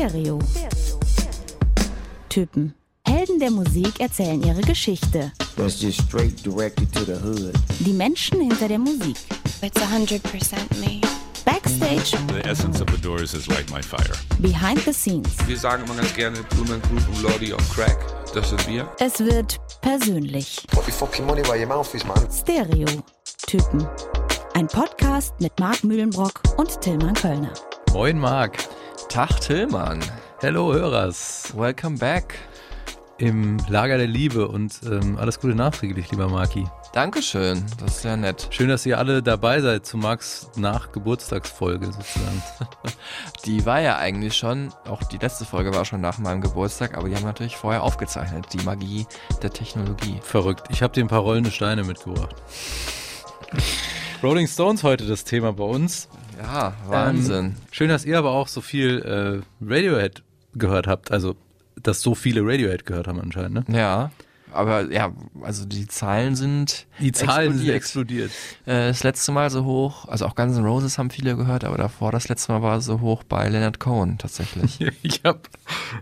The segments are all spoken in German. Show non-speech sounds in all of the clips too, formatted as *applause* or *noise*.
Stereo. Typen. Helden der Musik erzählen ihre Geschichte. That's just straight directed to the hood. Die Menschen hinter der Musik. It's 100% me. Backstage, The essence of the Doors is like my fire. behind the scenes. Wir sagen immer ganz gerne Blumen Group und Lordy on Crack. Das sind wir. Es wird persönlich. Put your fucking money where your mouth is, man. Stereo. Typen. Ein Podcast mit Marc Mühlenbrock und Tillmann Kölner. Moin Marc. Tag Tillmann. Hello Hörers. Welcome back. Im Lager der Liebe und ähm, alles Gute nachträglich, lieber Marki. Dankeschön, das ist sehr nett. Schön, dass ihr alle dabei seid zu Marks Nach-Geburtstagsfolge sozusagen. *laughs* Die war ja eigentlich schon, auch die letzte Folge war schon nach meinem Geburtstag, aber die haben natürlich vorher aufgezeichnet. Die Magie der Technologie. Verrückt. Ich habe dir ein paar rollende Steine mitgebracht. Rolling Stones heute das Thema bei uns. Ja, Wahnsinn. Ähm, schön, dass ihr aber auch so viel äh, Radiohead gehört habt. Also, dass so viele Radiohead gehört haben anscheinend, ne? ja. Aber ja, also die Zahlen sind Die Zahlen sind explodiert. explodiert. Äh, das letzte Mal so hoch, also auch Guns N' Roses haben viele gehört, aber davor das letzte Mal war es so hoch bei Leonard Cohen tatsächlich. *laughs* Ich habe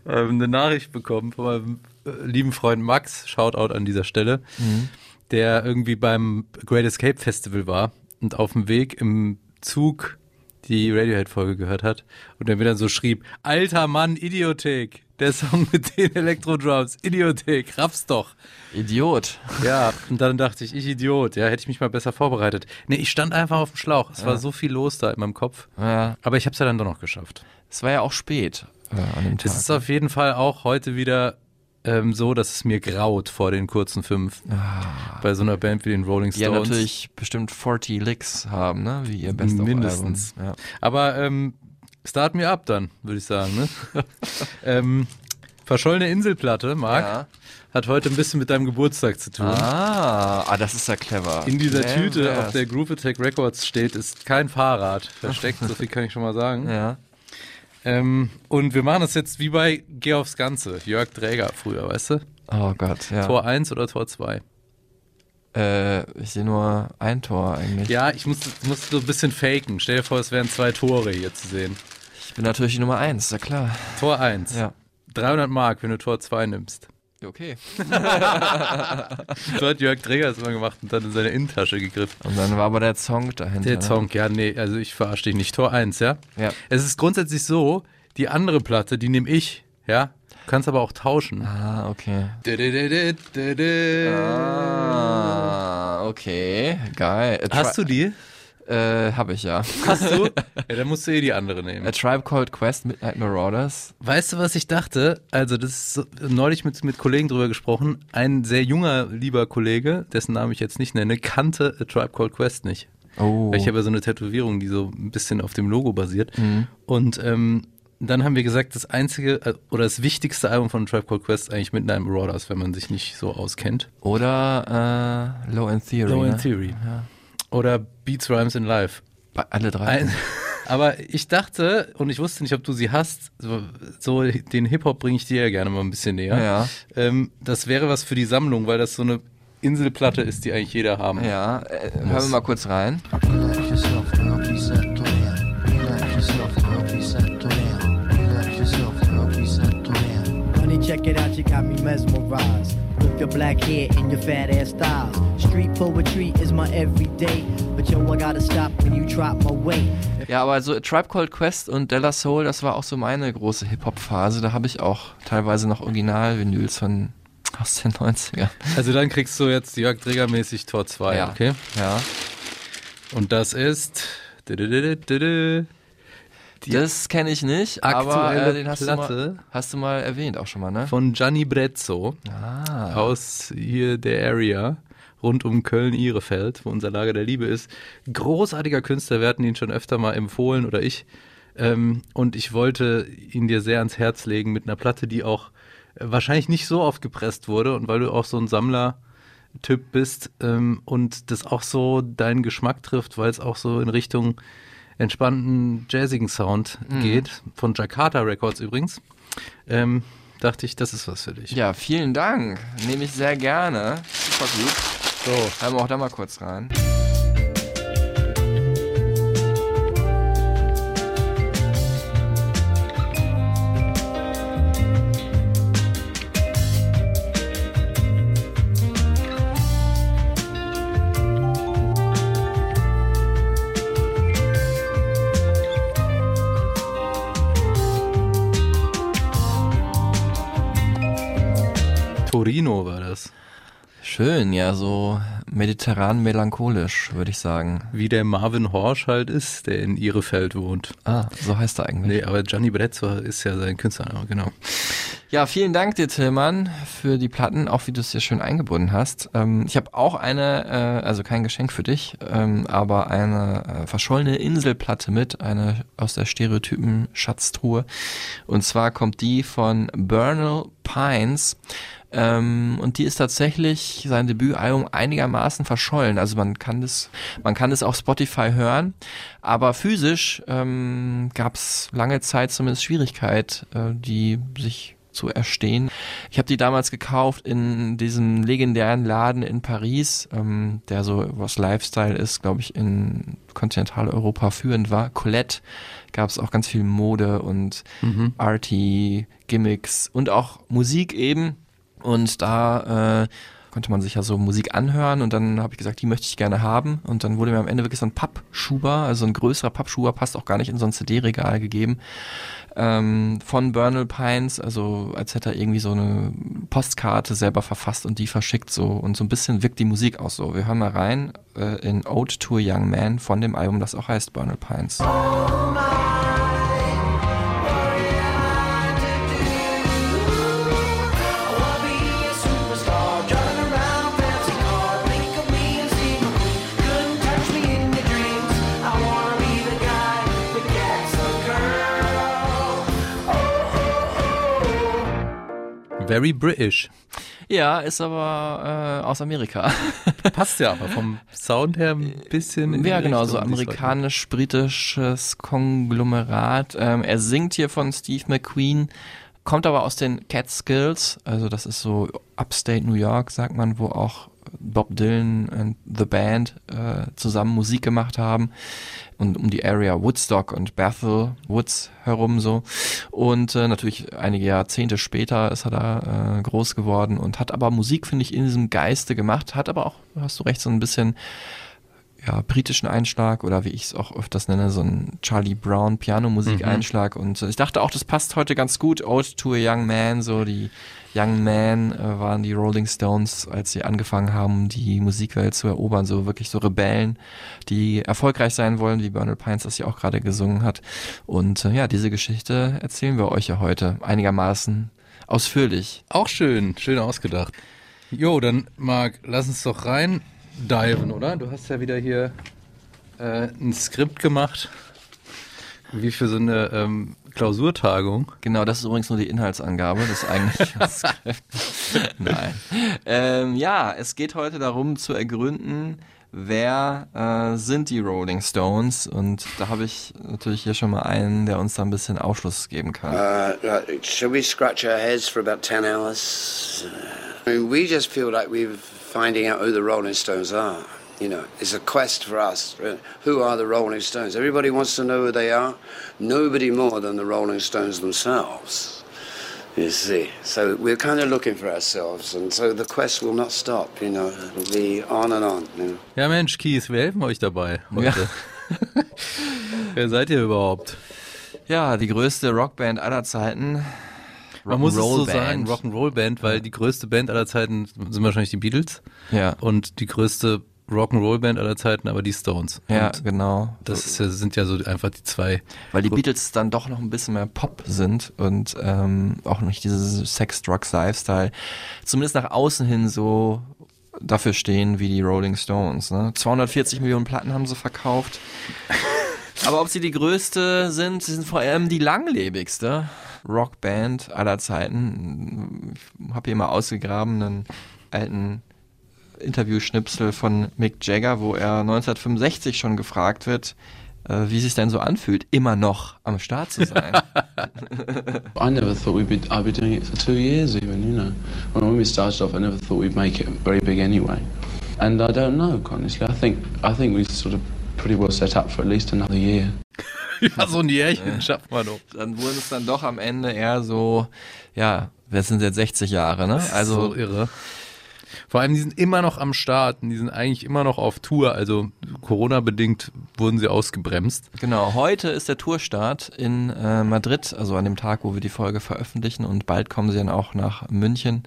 ähm, eine Nachricht bekommen von meinem äh, lieben Freund Max, Shoutout an dieser Stelle, der irgendwie beim Great Escape Festival war und auf dem Weg im Zug die Radiohead-Folge gehört hat und der mir dann so schrieb, alter Mann, Idiothek, der Song mit den Elektrodrums, Idiothek, raff's doch. Idiot. Ja, und dann dachte ich, ich Idiot, ja, hätte ich mich mal besser vorbereitet. Nee, ich stand einfach auf dem Schlauch, es war so viel los da in meinem Kopf, Ja, aber ich habe es ja dann doch noch geschafft. es war ja auch spät äh, an dem Tag. Es ist auf jeden Fall auch heute wieder ähm, so, dass es mir graut vor den kurzen fünf. Bei so einer Band wie den Rolling die ja Stones. natürlich bestimmt 40 Licks haben, ne? Wie ihr Best Mindestens. Ja. Aber ähm, start mir ab dann, würde ich sagen. Ne? *laughs* ähm, verschollene Inselplatte, Marc, Ja. hat heute ein bisschen mit deinem Geburtstag zu tun. Ah, ah, das ist ja clever. In dieser Wer Tüte, auf der Groove Attack Records steht, ist kein Fahrrad versteckt, so viel kann ich schon mal sagen. Ja. Ähm, und wir machen das jetzt wie bei Geh aufs Ganze, Jörg Dräger früher, weißt du? Oh Gott, ja. Tor 1 oder Tor 2? Äh, ich sehe nur ein Tor eigentlich. Ja, ich muss, muss so ein bisschen faken. Stell dir vor, es wären zwei Tore hier zu sehen. Ich bin natürlich die Nummer eins, ist ja klar. Tor 1. Ja. 300 Mark, wenn du Tor 2 nimmst. Okay. *laughs* So hat Jörg Träger das immer gemacht und dann in seine Innentasche gegriffen. Und dann war aber der Song dahinter. Der ne? Song, ja, nee, also ich verarsche dich nicht. Tor 1, ja? Ja. Es ist grundsätzlich so, die andere Platte, die nehme ich, ja? Du kannst aber auch tauschen. Ah, okay. Hast Ah, okay. Geil. Tri- du die? Äh, hab ich ja. Hast du? ja, dann musst du eh die andere nehmen. A Tribe Called Quest, Midnight Marauders. Weißt du, was ich dachte? Also, das ist so, neulich mit, mit Kollegen drüber gesprochen. Ein sehr junger, lieber Kollege, dessen Namen ich jetzt nicht nenne, kannte A Tribe Called Quest nicht. Oh. Weil ich habe ja so eine Tätowierung, die so ein bisschen auf dem Logo basiert. Mhm. Und ähm, dann haben wir gesagt, das einzige äh, oder das wichtigste Album von Tribe Called Quest ist eigentlich Midnight Marauders, wenn man sich nicht so auskennt. Oder äh, Low in Theory. Low in ne? Theory. Oder Beats, Rhymes in Life. Bei- Alle drei. Ein, *laughs* aber ich dachte, und ich wusste nicht, ob du sie hast, so, so den Hip-Hop bringe ich dir ja gerne mal ein bisschen näher. Ja. Ähm, das wäre was für die Sammlung, weil das so eine Inselplatte ist, die eigentlich jeder haben Ja, äh, hören wir mal kurz rein. Check it out, you got me mesmerized. With your black hair and your fat ass styles. Street poetry is my everyday. But yo, I gotta stop when you drop my weight. Ja, aber so A Tribe Called Quest und Della Soul, das war auch so meine große Hip-Hop-Phase. Da habe ich auch teilweise noch Original-Vinyls von *laughs* aus den 90ern. Also dann kriegst du jetzt Jörg Träger-mäßig Tor 2, Ja. okay? Ja. Und das ist die Das kenne ich nicht, aber äh, den hast du, mal, hast du mal erwähnt auch schon mal, ne? von Gianni Brezzo Ah. aus hier der Area rund um Köln-Ihrefeld, wo unser Lager der Liebe ist. Großartiger Künstler, wir hatten ihn schon öfter mal empfohlen oder ich. Ähm, und ich wollte ihn dir sehr ans Herz legen mit einer Platte, die auch äh, wahrscheinlich nicht so oft gepresst wurde und weil du auch so ein Sammler-Typ bist ähm, und das auch so deinen Geschmack trifft, weil es auch so in Richtung entspannten, jazzigen Sound geht, von Jakarta Records übrigens, ähm, dachte ich, das ist was für dich. Ja, vielen Dank. Nehme ich sehr gerne. Super gut. So, Hören wir auch da mal kurz rein. Torino war das. Schön, ja, so mediterran melancholisch, würde ich sagen. Wie der Marvin Horsch halt ist, der in Ihrefeld wohnt. Ah, so heißt er eigentlich. Nee, aber Gianni Brezzo ist ja sein Künstlername, genau. Ja, vielen Dank dir, Tillmann, für die Platten, auch wie du es hier schön eingebunden hast. Ähm, ich habe auch eine, äh, also kein Geschenk für dich, ähm, aber eine äh, verschollene Inselplatte mit, eine aus der Stereotypen Schatztruhe. Und zwar kommt die von Bernal Pines. Ähm, und die ist tatsächlich sein Debütalbum einigermaßen verschollen. Also man kann das, man kann das auf Spotify hören, aber physisch ähm, gab es lange Zeit zumindest Schwierigkeit, äh, die sich zu erstehen. Ich habe die damals gekauft in diesem legendären Laden in Paris, ähm, der so was Lifestyle ist, glaube ich, in Kontinentaleuropa führend war. Colette gab es auch ganz viel Mode und Mhm. Arty, Gimmicks und auch Musik eben. Und da äh, konnte man sich ja so Musik anhören und dann habe ich gesagt, die möchte ich gerne haben. Und dann wurde mir am Ende wirklich so ein Pappschuber, also ein größerer Pappschuber, passt auch gar nicht in so ein CD-Regal gegeben, ähm, von Bernal Pines, also als hätte er irgendwie so eine Postkarte selber verfasst und die verschickt so. Und so ein bisschen wirkt die Musik auch so. Wir hören mal rein äh, in Ode to a Young Man von dem Album, das auch heißt Bernal Pines. Very British. Ja, ist aber äh, aus Amerika. *laughs* Passt ja aber vom Sound her ein bisschen. in Ja, genau, so Richtung, es amerikanisch-britisches Konglomerat. Ähm, er singt hier von Steve McQueen, kommt aber aus den Catskills, also das ist so Upstate New York, sagt man, wo auch Bob Dylan und The Band äh, zusammen Musik gemacht haben und um die Area Woodstock und Bethel Woods herum so und äh, natürlich einige Jahrzehnte später ist er da äh, groß geworden und hat aber Musik finde ich in diesem Geiste gemacht, hat aber auch hast du recht so ein bisschen ja, britischen Einschlag oder wie ich es auch öfters nenne, so ein Charlie Brown Pianomusik-Einschlag. Und äh, ich dachte auch, das passt heute ganz gut. Ode to a Young Man, so die Young Man äh, waren die Rolling Stones, als sie angefangen haben, die Musikwelt zu erobern, so wirklich so Rebellen, die erfolgreich sein wollen, wie Bernal Pines das ja auch gerade gesungen hat. Und äh, ja, diese Geschichte erzählen wir euch ja heute einigermaßen ausführlich. Auch schön, schön ausgedacht. Jo, dann Marc, lass uns doch rein diven, oder? Du hast ja wieder hier äh, ein Skript gemacht, wie für so eine ähm, Klausurtagung. Genau, das ist übrigens nur die Inhaltsangabe des eigentlichen *laughs* Skripts. Nein. Ähm, ja, es geht heute darum zu ergründen, wer äh, sind die Rolling Stones und da habe ich natürlich hier schon mal einen, der uns da ein bisschen Aufschluss geben kann. Uh, right, shall we scratch our heads for about 10 hours? Uh, I mean, we just feel like we're finding out who the Rolling Stones are. You know, it's a quest for us. Who are the Rolling Stones? Everybody wants to know who they are. Nobody more than the Rolling Stones themselves. You see, so we're kind of looking for ourselves, and so the quest will not stop. You know, it'll be on and on. You know. Ja, Mensch, Kies, wir helfen euch dabei heute. *laughs* wer seid ihr überhaupt? Ja, die größte Rockband aller Zeiten. Man muss es so Rock'n'Roll sagen, Band. Rock'n'Roll-Band, weil die größte Band aller Zeiten sind wahrscheinlich die Beatles Ja, und die größte Rock'n'Roll-Band aller Zeiten, aber die Stones. ja, Und genau. das ja, sind ja so einfach die zwei. Weil die Beatles dann doch noch ein bisschen mehr Pop sind und ähm, auch nicht dieses Sex, Drugs, Lifestyle, zumindest nach außen hin so dafür stehen wie die Rolling Stones. Ne? 240 Millionen Platten haben sie verkauft. *laughs* Aber ob sie die größte sind, sie sind vor allem die langlebigste Rockband aller Zeiten. Ich habe hier mal ausgegraben einen alten Interviewschnipsel von Mick Jagger, wo er 1965 schon gefragt wird, äh, wie sich denn so anfühlt, immer noch am Start zu sein. *laughs* I never thought we'd be, I'd be doing it for two years even, you know. When we started off, I never thought we'd make it very big anyway. And I don't know, honestly. I think, I think we sort of pretty well set up for at least another year. *laughs* Ja, so ein Jährchen schafft man doch. dann wurden es dann doch am Ende eher so, ja, das sind jetzt 60 Jahre, ne? Also Also so irre. Vor allem, die sind immer noch am Start und die sind eigentlich immer noch auf Tour. Also Corona-bedingt wurden sie ausgebremst. Genau, heute ist der Tourstart in äh, Madrid, also an dem Tag, wo wir die Folge veröffentlichen und bald kommen sie dann auch nach München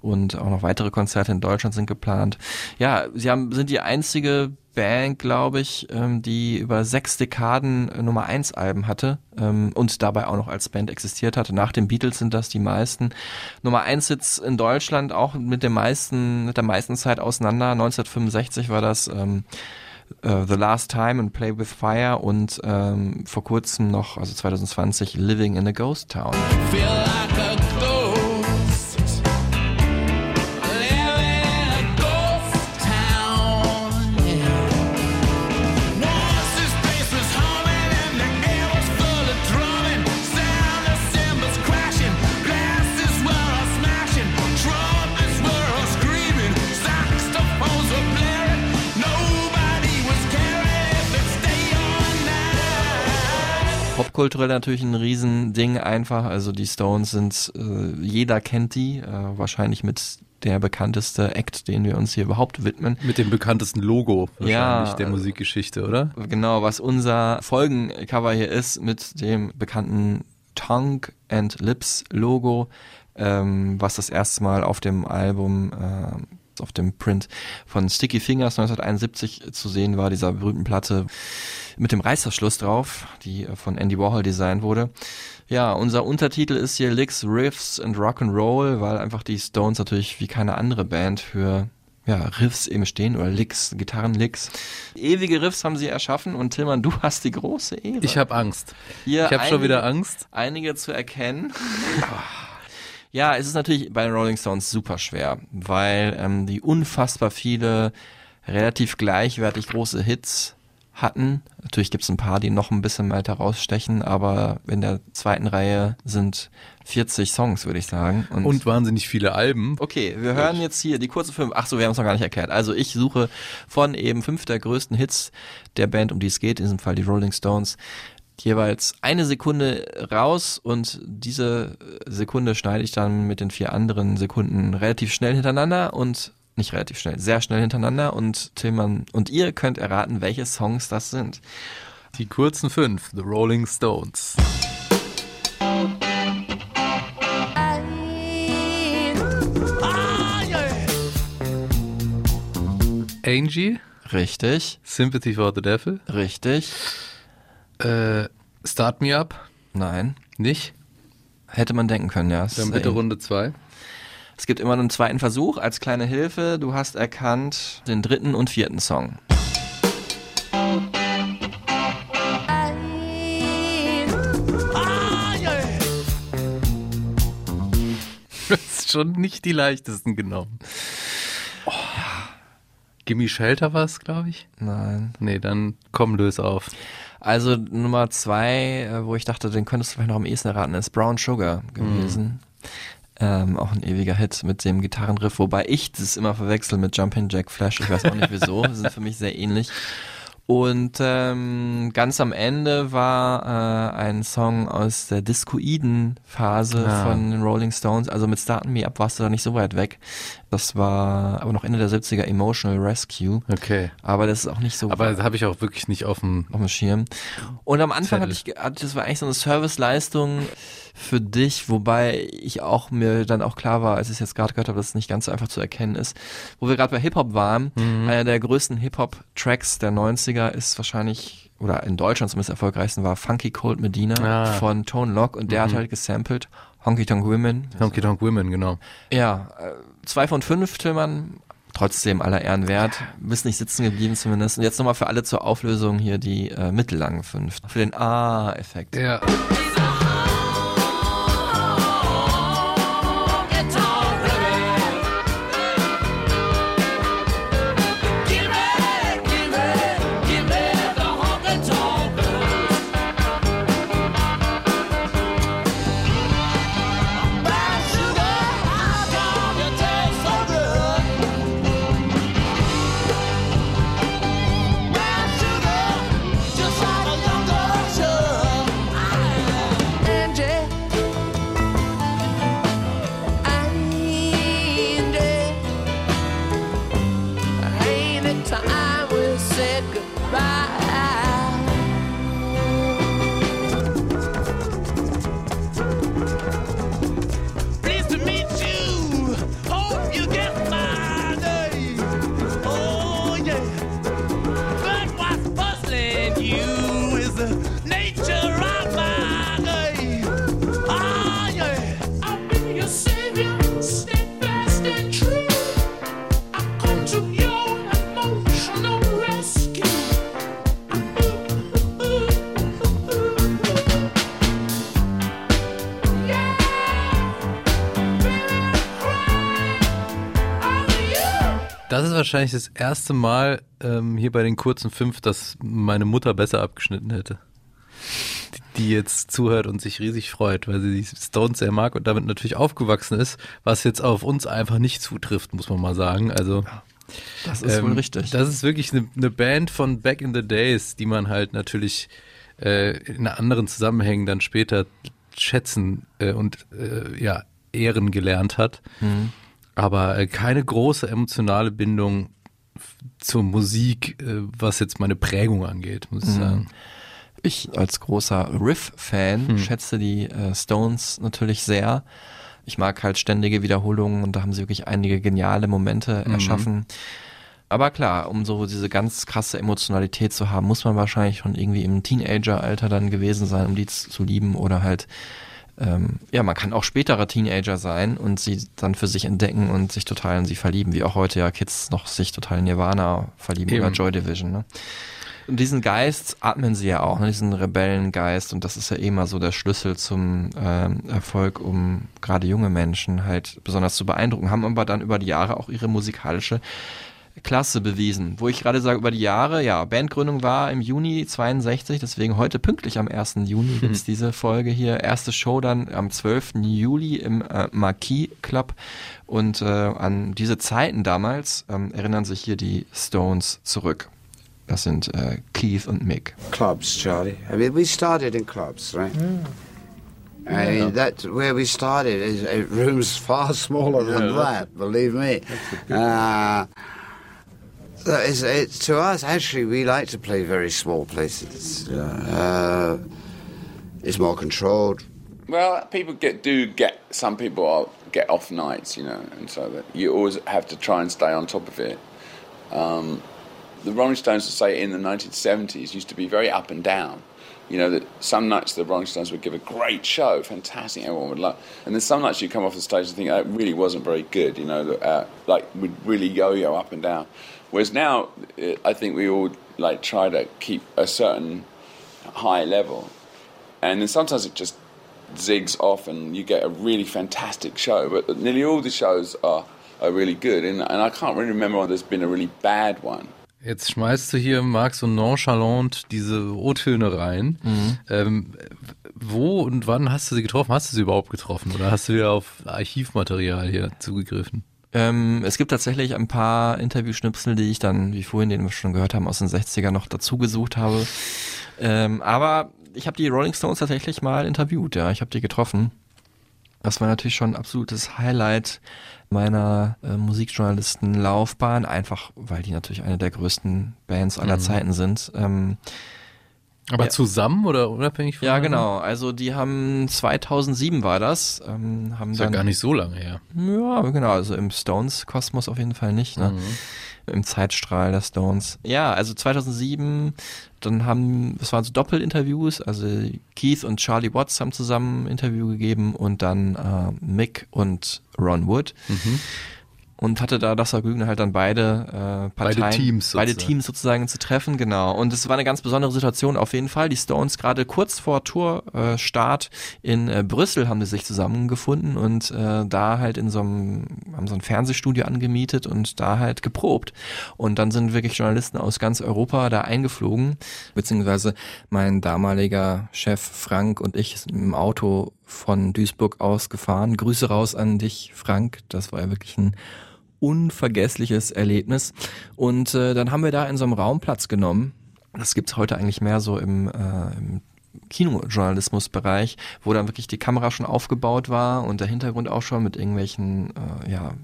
und auch noch weitere Konzerte in Deutschland sind geplant. Ja, sie haben, sind die einzige Band, glaube ich, ähm, die über sechs Dekaden äh, Nummer eins Alben hatte ähm, und dabei auch noch als Band existiert hatte. Nach den Beatles sind das die meisten. Nummer eins Sitz in Deutschland auch mit dem meisten, mit der meisten Zeit auseinander. 1965 war das ähm, äh, The Last Time and Play with Fire und ähm, vor kurzem noch, also 2020, Living in a Ghost Town. Popkulturell natürlich ein Riesending einfach. Also die Stones sind, äh, jeder kennt die, äh, wahrscheinlich mit der bekannteste Act, den wir uns hier überhaupt widmen. Mit dem bekanntesten Logo wahrscheinlich Ja, der äh, Musikgeschichte, oder? Genau, was unser Folgencover hier ist mit dem bekannten Tongue and Lips Logo, ähm, was das erste Mal auf dem Album, äh, auf dem Print von Sticky Fingers 1971 zu sehen war, dieser berühmten Platte mit dem Reißverschluss drauf, die äh, von Andy Warhol designt wurde. Ja, unser Untertitel ist hier Licks, Riffs and Rock'n'Roll, weil einfach die Stones natürlich wie keine andere Band für ja, Riffs eben stehen oder Licks, Gitarrenlicks. Ewige Riffs haben sie erschaffen und Tillmann, du hast die große Ehre. Ich habe Angst. Hier ich habe schon wieder Angst. Einige zu erkennen. *laughs* ja, es ist natürlich bei den Rolling Stones super schwer, weil ähm, die unfassbar viele relativ gleichwertig große Hits hatten. Natürlich gibt es ein paar, die noch ein bisschen weiter rausstechen, aber in der zweiten Reihe sind 40 Songs, würde ich sagen. Und wahnsinnig viele Alben. Okay, wir hören jetzt hier die kurze fünf. Ach so, wir haben es noch gar nicht erklärt. Also ich suche von eben fünf der größten Hits der Band, um die es geht, in diesem Fall die Rolling Stones, jeweils eine Sekunde raus und diese Sekunde schneide ich dann mit den vier anderen Sekunden relativ schnell hintereinander und nicht relativ schnell, sehr schnell hintereinander und Tillmann und ihr könnt erraten, welche Songs das sind. Die kurzen fünf, The Rolling Stones. Angie. Richtig. Sympathy for the Devil. Richtig. Äh, Start Me Up. Nein. Nicht? Hätte man denken können, ja. Dann bitte. Runde zwei. Es gibt immer einen zweiten Versuch als kleine Hilfe. Du hast erkannt den dritten und vierten Song. *laughs* Das ist schon nicht die leichtesten genommen. Oh. Gimme Shelter war es, glaube ich. Nein. Nee, dann komm, löse auf. Also Nummer zwei, äh, wo ich dachte, den könntest du vielleicht noch am ehesten erraten, ist Brown Sugar gewesen. Ähm, auch ein ewiger Hit mit dem Gitarrenriff, wobei ich das immer verwechsel mit Jumpin' Jack Flash. Ich weiß auch nicht wieso. *laughs* Sind für mich sehr ähnlich. Und ähm, ganz am Ende war äh, ein Song aus der Discoiden-Phase Ah. von den Rolling Stones. Also mit Startin' Me Up warst du da nicht so weit weg. Das war aber noch Ende der 70er Emotional Rescue. Okay. Aber das ist auch nicht so Aber das habe ich auch wirklich nicht auf dem, auf dem Schirm. Und am Anfang hatte ich, das war eigentlich so eine Serviceleistung für dich, wobei ich auch mir dann auch klar war, als ich es jetzt gerade gehört habe, dass es nicht ganz so einfach zu erkennen ist. Wo wir gerade bei Hip-Hop waren, Mhm. einer der größten Hip-Hop-Tracks der 90er ist wahrscheinlich, oder in Deutschland zumindest erfolgreichsten war Funky Cold Medina Ah. von Tone Lock und der Mhm. hat halt gesampelt Honky Tonk Women. Honky Tonk Women, genau. Ja, äh, zwei von fünf, Tillmann. Trotzdem aller Ehren wert. Bist nicht sitzen geblieben zumindest. Und jetzt nochmal für alle zur Auflösung hier die äh, mittellangen fünf. Für den A-Effekt. Ja. Wahrscheinlich das erste Mal ähm, hier bei den kurzen fünf, dass meine Mutter besser abgeschnitten hätte. Die- jetzt zuhört und sich riesig freut, weil sie die Stones sehr mag und damit natürlich aufgewachsen ist, was jetzt auf uns einfach nicht zutrifft, muss man mal sagen. Also Das ist wohl richtig. Das ist wirklich eine, eine Band von Back in the Days, die man halt natürlich äh, in anderen Zusammenhängen dann später schätzen äh, und äh, ja ehren gelernt hat. Mhm. Aber äh, keine große emotionale Bindung zur Musik, äh, was jetzt meine Prägung angeht, muss ich Mhm. sagen. Ich als großer Riff-Fan Hm. schätze die äh, Stones natürlich sehr. Ich mag halt ständige Wiederholungen und da haben sie wirklich einige geniale Momente Mhm. erschaffen. Aber klar, um so diese ganz krasse Emotionalität zu haben, muss man wahrscheinlich schon irgendwie im Teenager-Alter dann gewesen sein, um die zu lieben oder halt ähm, ja, man kann auch spätere Teenager sein und sie dann für sich entdecken und sich total in sie verlieben, wie auch heute ja Kids noch sich total in Nirvana verlieben Eben. oder Joy Division. Ne? Und diesen Geist atmen sie ja auch, ne? diesen Rebellengeist. Und das ist ja immer so der Schlüssel zum ähm, Erfolg, um gerade junge Menschen halt besonders zu beeindrucken. Haben aber dann über die Jahre auch ihre musikalische Klasse bewiesen. Wo ich gerade sage, über die Jahre, ja, Bandgründung war im Juni 62, deswegen heute pünktlich am 1. Juni *laughs* gibt's diese Folge hier. Erste Show dann am 12. Juli im äh, Marquis Club. Und äh, an diese Zeiten damals ähm, erinnern sich hier die Stones zurück. Das sind äh, Keith und Mick. Clubs, Charlie. I mean, we started in clubs, right? I mean, that's where we started. Is uh, rooms far *laughs* smaller than Yeah, that. Believe me. So it's, it's, to us, actually, we like to play very small places. Uh, it's more controlled. Well, people get do get some people are, get off nights, you know, and so that you always have to try and stay on top of it. Um, the Rolling Stones, say in the 1970s, used to be very up and down. You know that some nights the Rolling Stones would give a great show, fantastic, everyone would love, and then some nights you come off the stage and think oh, it really wasn't very good. You know, that, uh, like would really yo-yo up and down. Whereas now, I think we all like try to keep a certain high level, and then sometimes it just zigs off and you get a really fantastic show. But nearly all the shows are, are really good, and, and I can't really remember when there's been a really bad one. Jetzt schmeißt du hier, Marc, so nonchalant diese O-Töne rein. Mhm. Ähm, wo und wann hast du sie getroffen? Hast du sie überhaupt getroffen? Oder hast du wieder auf Archivmaterial hier zugegriffen? Ähm, es gibt tatsächlich ein paar Interviewschnipsel, die ich dann, wie vorhin, den wir schon gehört haben, aus den 60ern noch dazu gesucht habe. Ähm, aber ich habe die Rolling Stones tatsächlich mal interviewt, ja, ich habe die getroffen. Das war natürlich schon ein absolutes Highlight meiner äh, Musikjournalistenlaufbahn, einfach weil die natürlich eine der größten Bands aller Mhm. Zeiten sind. Ähm, Aber ja. zusammen oder unabhängig Ja, voneinander? genau. Also die haben 2007 war das. Ähm, haben Ist ja dann, gar nicht so lange her. Ja, genau. Also im Stones-Kosmos auf jeden Fall nicht. Ne? Im Zeitstrahl der Stones. Ja, also 2007, dann haben, es waren so Doppelinterviews, also Keith und Charlie Watts haben zusammen ein Interview gegeben und dann äh, Mick und Ron Wood. Mhm. Und hatte da das Vergnügen, halt dann beide äh, Beide Parteien, Teams beide sozusagen. Teams sozusagen zu treffen, genau. Und es war eine ganz besondere Situation auf jeden Fall. Die Stones gerade kurz vor Tourstart äh, Start in äh, Brüssel haben sie sich zusammengefunden und äh, da halt in so einem, haben so ein Fernsehstudio angemietet und da halt geprobt. Und dann sind wirklich Journalisten aus ganz Europa da eingeflogen, beziehungsweise mein damaliger Chef Frank und ich sind im Auto von Duisburg aus gefahren. Grüße raus an dich, Frank. Das war ja wirklich ein unvergessliches Erlebnis. Und äh, dann haben wir da in so einem Raum Platz genommen. Das gibt's heute eigentlich mehr so im, äh, im Kinojournalismusbereich, wo dann wirklich die Kamera schon aufgebaut war und der Hintergrund auch schon mit irgendwelchen äh, ja,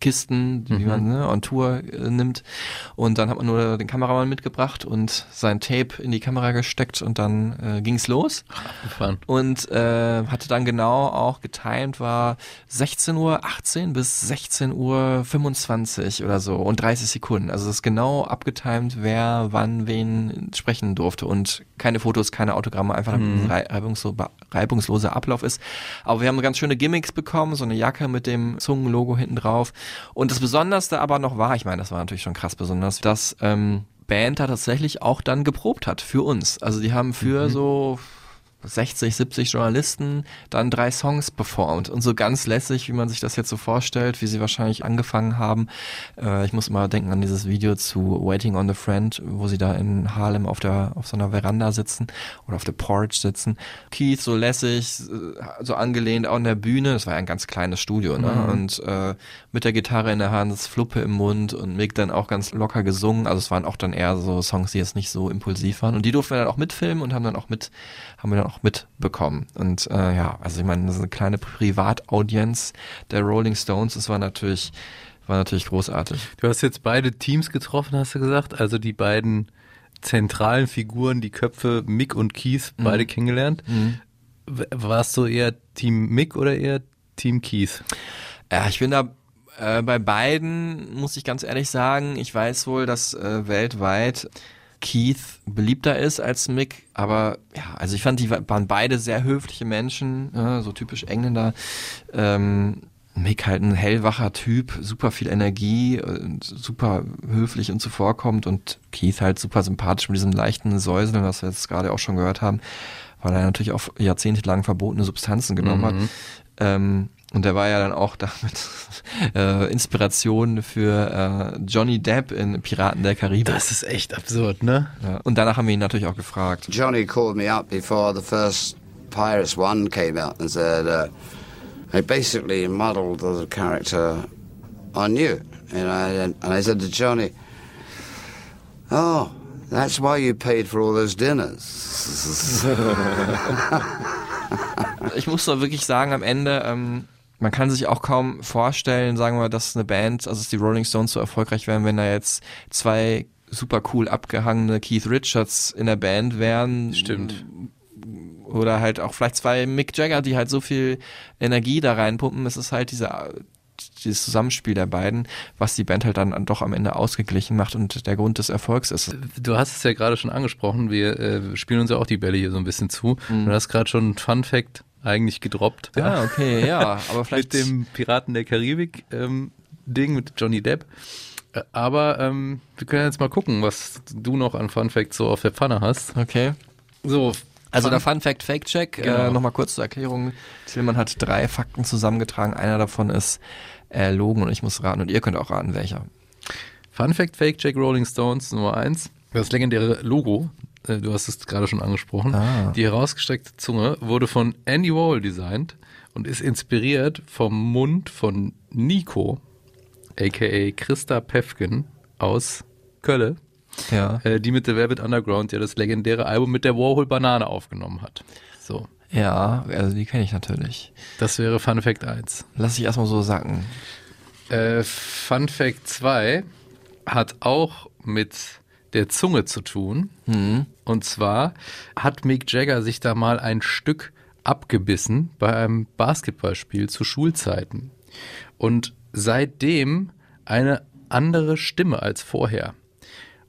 Kisten, die Mhm. man ne, on Tour äh, nimmt. Und dann hat man nur den Kameramann mitgebracht und sein Tape in die Kamera gesteckt und dann äh, ging's los. Abgefahren. Und äh, hatte dann genau auch getimed, war 16 Uhr 18 bis 16 Uhr 25 oder so und 30 Sekunden. Also das ist genau abgetimed, wer wann wen sprechen durfte und keine Fotos, keine Autogramme, einfach Mhm. ein rei- reibungslo reibungsloser Ablauf ist. Aber wir haben ganz schöne Gimmicks bekommen, so eine Jacke mit dem Zungenlogo hinten drauf. Und das Besonderste aber noch war, ich meine, das war natürlich schon krass besonders, dass ähm, Band da tatsächlich auch dann geprobt hat für uns. Also die haben für so 60, 70 Journalisten dann drei Songs performt und so ganz lässig, wie man sich das jetzt so vorstellt, wie sie wahrscheinlich angefangen haben. Äh, ich muss immer denken an dieses Video zu Waiting on the Friend, wo sie da in Harlem auf der auf so einer Veranda sitzen oder auf der Porch sitzen. Keith so lässig, äh, so angelehnt auch an der Bühne. Das war ja ein ganz kleines Studio, ne? Mhm. Und äh, mit der Gitarre in der Hand, das Fluppe im Mund und Mick dann auch ganz locker gesungen. Also es waren auch dann eher so Songs, die jetzt nicht so impulsiv waren. Und die durften wir dann auch mitfilmen und haben dann auch mit, haben wir dann auch mitbekommen. Und äh, ja, also ich meine, das ist eine kleine Privataudienz der Rolling Stones. Das war natürlich, war natürlich großartig. Du hast jetzt beide Teams getroffen, hast du gesagt. Also die beiden zentralen Figuren, die Köpfe Mick und Keith, Mhm. beide kennengelernt. Mhm. Warst du eher Team Mick oder eher Team Keith? Ja, ich bin da äh, bei beiden, muss ich ganz ehrlich sagen, ich weiß wohl, dass äh, weltweit Keith beliebter ist als Mick, aber ja, also ich fand, die wa- waren beide sehr höfliche Menschen, äh, so typisch Engländer. Ähm, Mick halt ein hellwacher Typ, super viel Energie, und super höflich und zuvorkommend und Keith halt super sympathisch mit diesem leichten Säuseln, was wir jetzt gerade auch schon gehört haben, weil er natürlich auch jahrzehntelang verbotene Substanzen genommen hat. Mhm. Ähm, und der war ja dann auch damit *laughs* äh, Inspiration für äh, Johnny Depp in Piraten der Karibik. Das ist echt absurd, ne? Ja. Und danach haben wir ihn natürlich auch gefragt. Johnny called me up before the first Pirates One came out and said, uh, I basically modeled the character on you. And I, and I said to Johnny, Oh, that's why you paid for all those dinners. *laughs* Ich muss doch wirklich sagen, am Ende, ähm, man kann sich auch kaum vorstellen, sagen wir, dass eine Band, also dass die Rolling Stones so erfolgreich wären, wenn da jetzt zwei super cool abgehangene Keith Richards in der Band wären. Stimmt. Oder halt auch vielleicht zwei Mick Jagger, die halt so viel Energie da reinpumpen. Es ist halt dieser dieses Zusammenspiel der beiden, was die Band halt dann doch am Ende ausgeglichen macht und der Grund des Erfolgs ist. Du hast es ja gerade schon angesprochen, wir äh, spielen uns ja auch die Bälle hier so ein bisschen zu. Mhm. Du hast gerade schon ein Fun Fact eigentlich gedroppt. Ah, okay, ja, *laughs* aber vielleicht- mit dem Piraten der Karibik ähm, Ding mit Johnny Depp. Äh, Aber ähm, wir können jetzt mal gucken, was du noch an Fun Facts so auf der Pfanne hast. Okay. So. Also der Fun Fact Fake Check, Genau. äh, nochmal kurz zur Erklärung. Tillmann hat drei Fakten zusammengetragen. Einer davon ist erlogen und ich muss raten und ihr könnt auch raten, welcher. Fun Fact Fake Check Rolling Stones Nummer eins. Das legendäre Logo, äh, du hast es gerade schon angesprochen. Ah. Die herausgestreckte Zunge wurde von Andy Warhol designt und ist inspiriert vom Mund von Nico, aka Christa Pefken aus Kölle, Ja. äh, die mit The Velvet Underground ja das legendäre Album mit der Warhol Banane aufgenommen hat. So, Ja, also die kenne ich natürlich. das wäre Fun Fact 1. Lass ich erstmal so sacken. Äh, Fun Fact 2 hat auch mit der Zunge zu tun. Mhm. Und zwar hat Mick Jagger sich da mal ein Stück abgebissen bei einem Basketballspiel zu Schulzeiten. Und seitdem eine andere Stimme als vorher.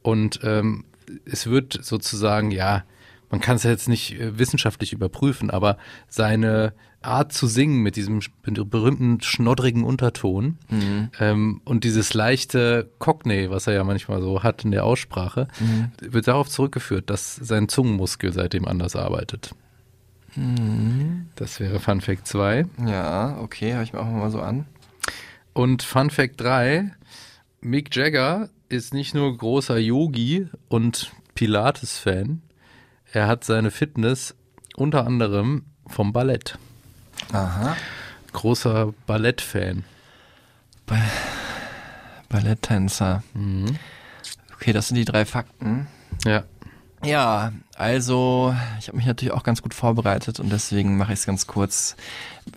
Und ähm, es wird sozusagen, ja, man kann es ja jetzt nicht äh, wissenschaftlich überprüfen, aber seine Art zu singen mit diesem berühmten schnoddrigen Unterton Mhm. ähm, und dieses leichte Cockney, was er ja manchmal so hat in der Aussprache, Mhm. wird darauf zurückgeführt, dass sein Zungenmuskel seitdem anders arbeitet. Mhm. Das wäre Fun Fact 2. Ja, okay, höre ich mir auch mal so an. Und Fun Fact 3, Mick Jagger ist nicht nur großer Yogi und Pilates-Fan, er hat seine Fitness unter anderem vom Ballett. Aha. Großer Ballett-Fan. Balletttänzer. Okay, das sind die drei Fakten. Ja. Ja, also ich habe mich natürlich auch ganz gut vorbereitet und deswegen mache ich es ganz kurz.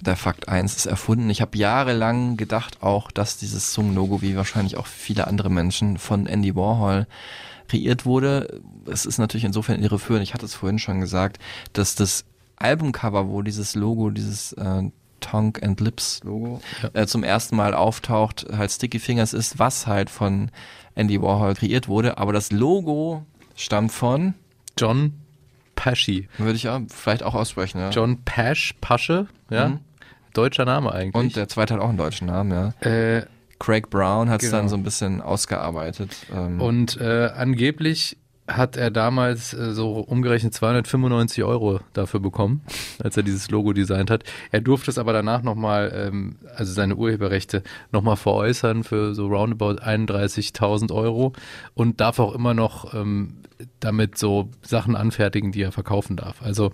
Der Fakt 1 ist erfunden. Ich habe jahrelang gedacht auch, dass dieses Zungenlogo, wie wahrscheinlich auch viele andere Menschen, von Andy Warhol kreiert wurde. Es ist natürlich insofern irreführend. Ich hatte es vorhin schon gesagt, dass das Albumcover, wo dieses Logo, dieses äh, Tongue and Lips Logo äh, zum ersten Mal auftaucht, halt Sticky Fingers ist, was halt von Andy Warhol kreiert wurde. Aber das Logo stammt von John Paschi. Würde ich ja vielleicht auch aussprechen, ja. John Pasch, Pasche, ja. Mhm. Deutscher Name eigentlich. Und der zweite hat auch einen deutschen Namen, ja. Äh, Craig Brown hat es genau. dann so ein bisschen ausgearbeitet. Ähm, Und äh, angeblich hat er damals äh, so umgerechnet 295 Euro dafür bekommen, als er dieses Logo designt hat. Er durfte es aber danach nochmal, ähm, also seine Urheberrechte nochmal veräußern für so roundabout 31.000 Euro und darf auch immer noch ähm, damit so Sachen anfertigen, die er verkaufen darf. Also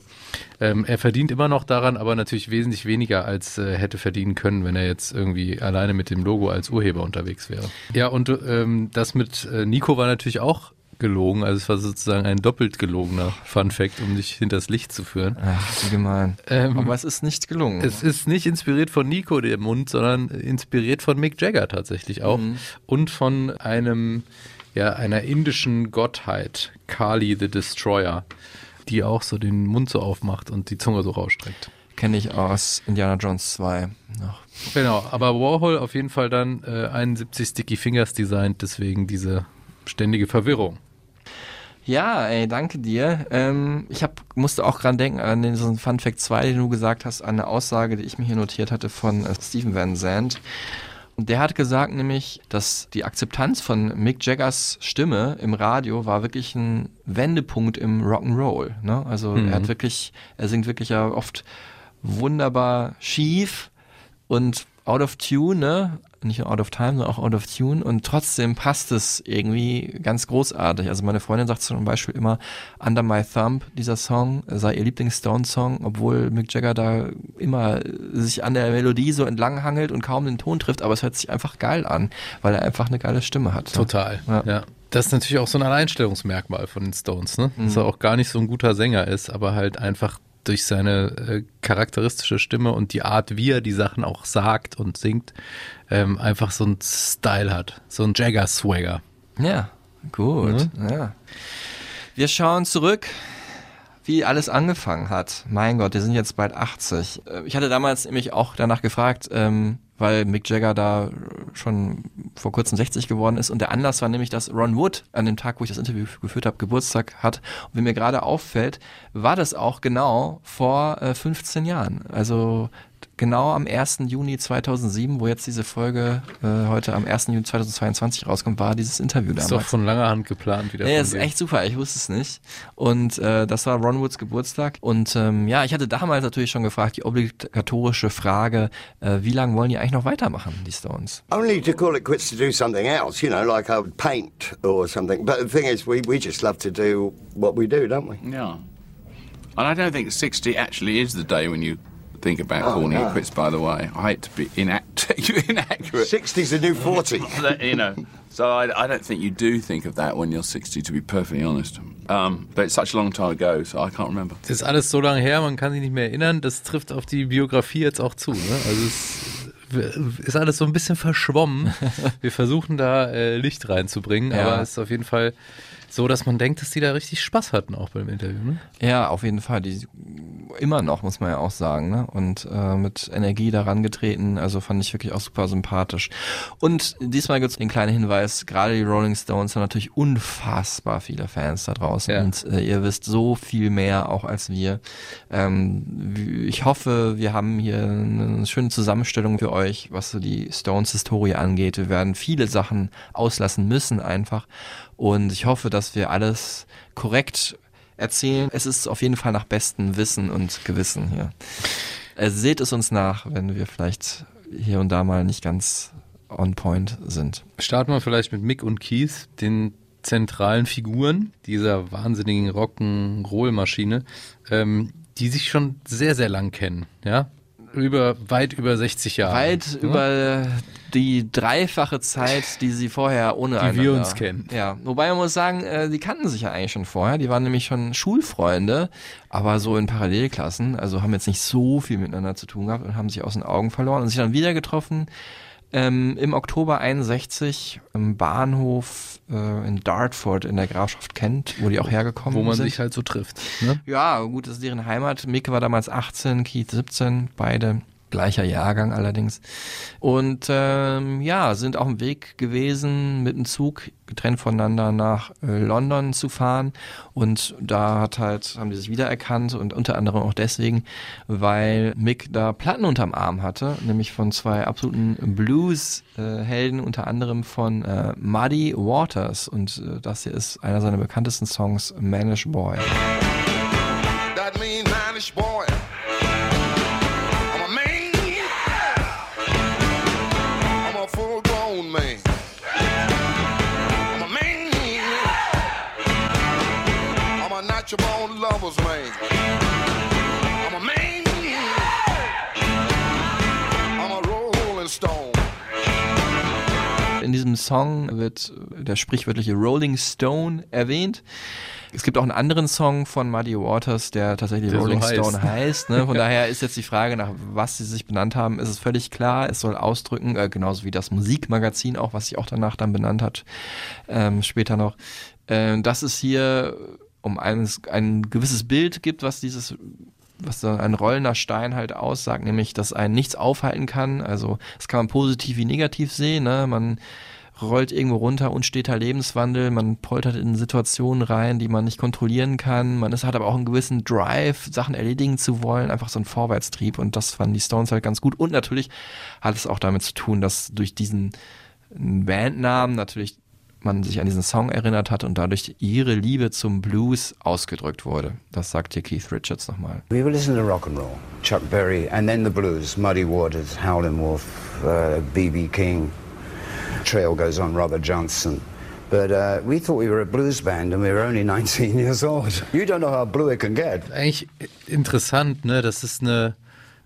ähm, er verdient immer noch daran, aber natürlich wesentlich weniger, als äh, hätte verdienen können, wenn er jetzt irgendwie alleine mit dem Logo als Urheber unterwegs wäre. Ja, und das mit äh, Nico war natürlich auch gelogen. Also es war sozusagen ein doppelt gelogener Fun Fact, um dich hinters Licht zu führen. Ach, wie gemein. Ähm, Aber es ist nicht gelungen. Es ist nicht inspiriert von Nico, der Mund, sondern inspiriert von Mick Jagger tatsächlich auch. Mhm. Und von einem, ja, einer indischen Gottheit, Kali the Destroyer, die auch so den Mund so aufmacht und die Zunge so rausstreckt. Kenne ich aus Indiana Jones 2 noch. Genau, aber Warhol auf jeden Fall dann äh, 71 Sticky Fingers designt, deswegen diese ständige Verwirrung. Ja, ey, danke dir. Ähm, ich hab, musste auch dran denken, an den so einen Fun Fact 2, den du gesagt hast, an eine Aussage, die ich mir hier notiert hatte von äh, Steven Van Zandt. Und der hat gesagt nämlich, dass die Akzeptanz von Mick Jaggers Stimme im Radio war wirklich ein Wendepunkt im Rock'n'Roll. Ne? Also Mhm. er hat wirklich, er singt wirklich ja oft wunderbar schief und out of tune, ne? Nicht nur out of time, sondern auch out of tune und trotzdem passt es irgendwie ganz großartig. Also meine Freundin sagt zum Beispiel immer Under My Thumb, dieser Song, sei ihr Lieblings-Stone-Song, obwohl Mick Jagger da immer sich an der Melodie so entlang hangelt und kaum den Ton trifft, aber es hört sich einfach geil an, weil er einfach eine geile Stimme hat. ne? Total, ja. Das ist natürlich auch so ein Alleinstellungsmerkmal von den Stones, ne? Dass Mhm. er auch gar nicht so ein guter Sänger ist, aber halt einfach durch seine äh, charakteristische Stimme und die Art, wie er die Sachen auch sagt und singt, ähm, einfach so einen Style hat. So ein Jagger-Swagger. Ja, gut. Ja. Wir schauen zurück, wie alles angefangen hat. Mein Gott, wir sind jetzt bald 80. Äh, Ich hatte damals nämlich auch danach gefragt, ähm, weil Mick Jagger da schon vor kurzem 60 geworden ist. Und der Anlass war nämlich, dass Ron Wood an dem Tag, wo ich das Interview geführt habe, Geburtstag hat. Und wie mir gerade auffällt, war das auch genau vor äh, 15 Jahren. Also genau am 1. Juni 2007, wo jetzt diese Folge äh, heute am 1. Juni 2022 rauskommt, war dieses Interview Ist damals. doch von langer Hand geplant wieder. Ja, von ist echt super. Ich wusste es nicht. Und äh, das war Ron Woods Geburtstag. Und ähm, ja, ich hatte damals natürlich schon gefragt, die obligatorische Frage, äh, wie lange wollen die eigentlich noch weitermachen, die Stones? Only to call it quits to do something else, you know, like I would paint or something. But the thing is, we, we just love to do what we do, don't we? Yeah. And I don't think 60 actually is the day when you think about Oh, calling no. it quits, by the way. I hate to be inact- *laughs* inaccurate. 60's the new 40. *laughs* you know. So I, I don't think you do think of that when you're 60, to be perfectly honest. Um, but it's such a long time ago, so I can't remember. Das ist alles so lange her, man kann sich nicht mehr erinnern. Das trifft auf die Biografie jetzt auch zu. Ne? Also es ist alles so ein bisschen verschwommen. *laughs* Wir versuchen da äh, Licht reinzubringen, Ja. aber es ist auf jeden Fall so, dass man denkt, dass die da richtig Spaß hatten auch beim Interview. Ne? Ja, auf jeden Fall. Die immer noch, muss man ja auch sagen, ne? Und äh, mit Energie daran getreten. Also fand ich wirklich auch super sympathisch. Und diesmal gibt es den kleinen Hinweis, gerade die Rolling Stones haben natürlich unfassbar viele Fans da draußen. Ja. Und äh, ihr wisst so viel mehr auch als wir. Ähm, ich hoffe, wir haben hier eine schöne Zusammenstellung für euch, was so die Stones-Historie angeht. Wir werden viele Sachen auslassen müssen einfach. Und ich hoffe, dass wir alles korrekt erzählen. Es ist auf jeden Fall nach bestem Wissen und Gewissen hier. Äh, seht es uns nach, wenn wir vielleicht hier und da mal nicht ganz on point sind. Starten wir vielleicht mit Mick und Keith, den zentralen Figuren dieser wahnsinnigen Rock'n'Roll-Maschine, ähm, die sich schon sehr, sehr lang kennen, ja? Über, weit über 60 Jahre. Weit ne? über die dreifache Zeit, die sie vorher ohne Die wir einander- uns kennen. Ja, wobei man muss sagen, äh, die kannten sich ja eigentlich schon vorher. Die waren nämlich schon Schulfreunde, aber so in Parallelklassen. Also haben jetzt nicht so viel miteinander zu tun gehabt und haben sich aus den Augen verloren und sich dann wieder getroffen. Ähm, Im Oktober 61 im Bahnhof äh, in Dartford in der Grafschaft Kent, wo die auch hergekommen Wo man sind. sich halt so trifft. Ne? Ja, gut, das ist deren Heimat. Mick war damals 18, Keith 17, beide Gleicher Jahrgang allerdings. Und ähm, ja, sind auf dem Weg gewesen, mit dem Zug getrennt voneinander nach äh, London zu fahren. Und da hat halt, haben die sich wiedererkannt und unter anderem auch deswegen, weil Mick da Platten unterm Arm hatte, nämlich von zwei absoluten Blues-Helden, unter anderem von äh, Muddy Waters. Und äh, das hier ist einer seiner bekanntesten Songs, Manish Boy. That mean manish boy. Lover's man. I'm a man. I'm a rolling stone. In diesem Song wird der sprichwörtliche Rolling Stone erwähnt. Es gibt auch einen anderen Song von Muddy Waters, der tatsächlich Der so Rolling heißt. Stone heißt. Ne? Von *laughs* daher ist jetzt die Frage, nach was sie sich benannt haben, ist es völlig klar. Es soll ausdrücken, äh, genauso wie das Musikmagazin auch, was sich auch danach dann benannt hat, ähm, später noch, äh, dass es hier um ein, ein gewisses Bild gibt, was dieses was so ein rollender Stein halt aussagt, nämlich, dass einen nichts aufhalten kann. Also das kann man positiv wie negativ sehen. Ne? Man rollt irgendwo runter, unsteter Lebenswandel, man poltert in Situationen rein, die man nicht kontrollieren kann. Man ist, hat aber auch einen gewissen Drive, Sachen erledigen zu wollen, einfach so ein Vorwärtstrieb und das fanden die Stones halt ganz gut. Und natürlich hat es auch damit zu tun, dass durch diesen Bandnamen natürlich man sich an diesen Song erinnert hat und dadurch ihre Liebe zum Blues ausgedrückt wurde. Das sagt hier Keith Richards nochmal. We were listening to rock and roll, Chuck Berry, and then the blues, Muddy Waters, Howlin' Wolf, uh, B.B. King, Trail Goes On, Robert Johnson. But uh, we thought we were a blues band and we were only *laughs* 19 years old. You don't know how blue it can get. Eigentlich interessant, ne? Das ist eine,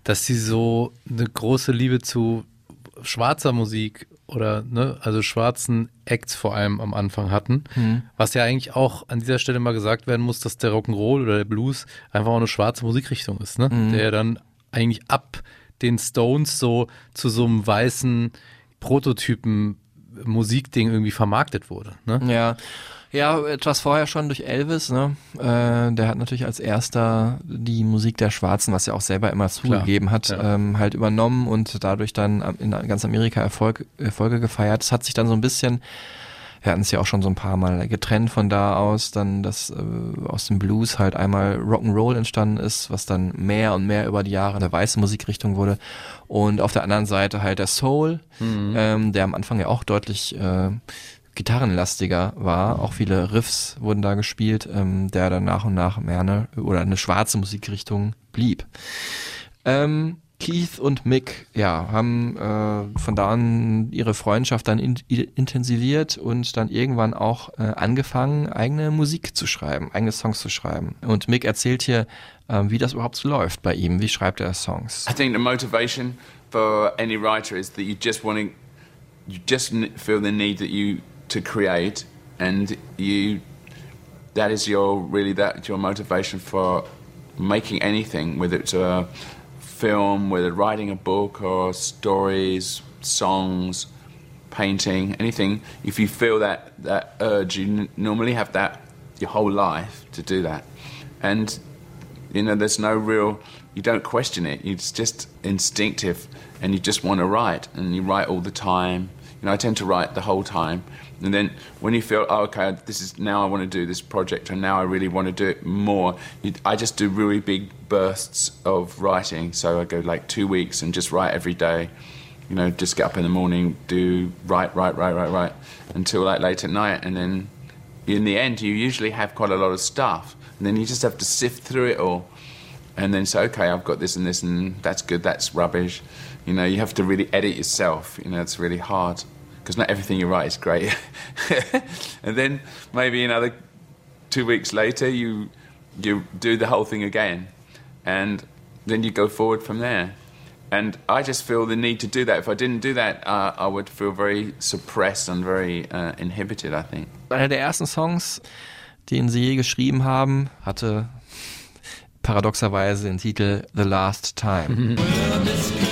dass sie so eine große Liebe zu schwarzer Musik oder ne, also schwarzen Acts vor allem am Anfang hatten. Mhm. Was ja eigentlich auch an dieser Stelle mal gesagt werden muss, dass der Rock'n'Roll oder der Blues einfach auch eine schwarze Musikrichtung ist, ne? Mhm. Der dann eigentlich ab den Stones so zu so einem weißen Prototypen Musikding irgendwie vermarktet wurde. Ne? Ja. Ja, etwas vorher schon durch Elvis, ne? Äh, der hat natürlich als erster die Musik der Schwarzen, was er auch selber immer zugegeben hat, ja. ähm, halt übernommen und dadurch dann in ganz Amerika Erfolg, Erfolge gefeiert. Es hat sich dann so ein bisschen, wir hatten es ja auch schon so ein paar Mal getrennt von da aus, dann dass äh, aus dem Blues halt einmal Rock'n'Roll entstanden ist, was dann mehr und mehr über die Jahre eine weiße Musikrichtung wurde. Und auf der anderen Seite halt der Soul, Mhm. ähm, der am Anfang ja auch deutlich äh, gitarrenlastiger war. Auch viele Riffs wurden da gespielt, ähm, der dann nach und nach mehr eine, oder eine schwarze Musikrichtung blieb. Ähm, Keith und Mick, ja, haben äh, von da an ihre Freundschaft dann in, intensiviert und dann irgendwann auch äh, angefangen, eigene Musik zu schreiben, eigene Songs zu schreiben. Und Mick erzählt hier, ähm, wie das überhaupt so läuft bei ihm. Wie schreibt er Songs? I think the motivation for any writer is that you just want to, you just feel the need that you to create, and you, that is your really that your motivation for making anything, whether it's a film, whether writing a book or stories, songs, painting, anything. If you feel that that urge, you n- normally have that your whole life to do that, and you know there's no real you don't question it it's just instinctive and you just want to write and you write all the time know i tend to write the whole time. And then when you feel oh, okay this is now i want to do this project and now i really want to do it more you, i just do really big bursts of writing. So i go like two weeks and just write every day. You know just get up in the morning do write write write write write until like late at night. And then in the end, you usually have quite a lot of stuff, and then you just have to sift through it all, and then say, okay, I've got this and this, and that's good, that's rubbish. You know, you have to really edit yourself. You know, it's really hard because not everything you write is great. *laughs* and then maybe another two weeks later, you you do the whole thing again, and then you go forward from there. And I just feel the need to do that. If I didn't do that, uh, I would feel very suppressed and very uh, inhibited, I think. Einer der ersten Songs, den sie je geschrieben haben, hatte *laughs* paradoxerweise den Titel The Last Time. *laughs*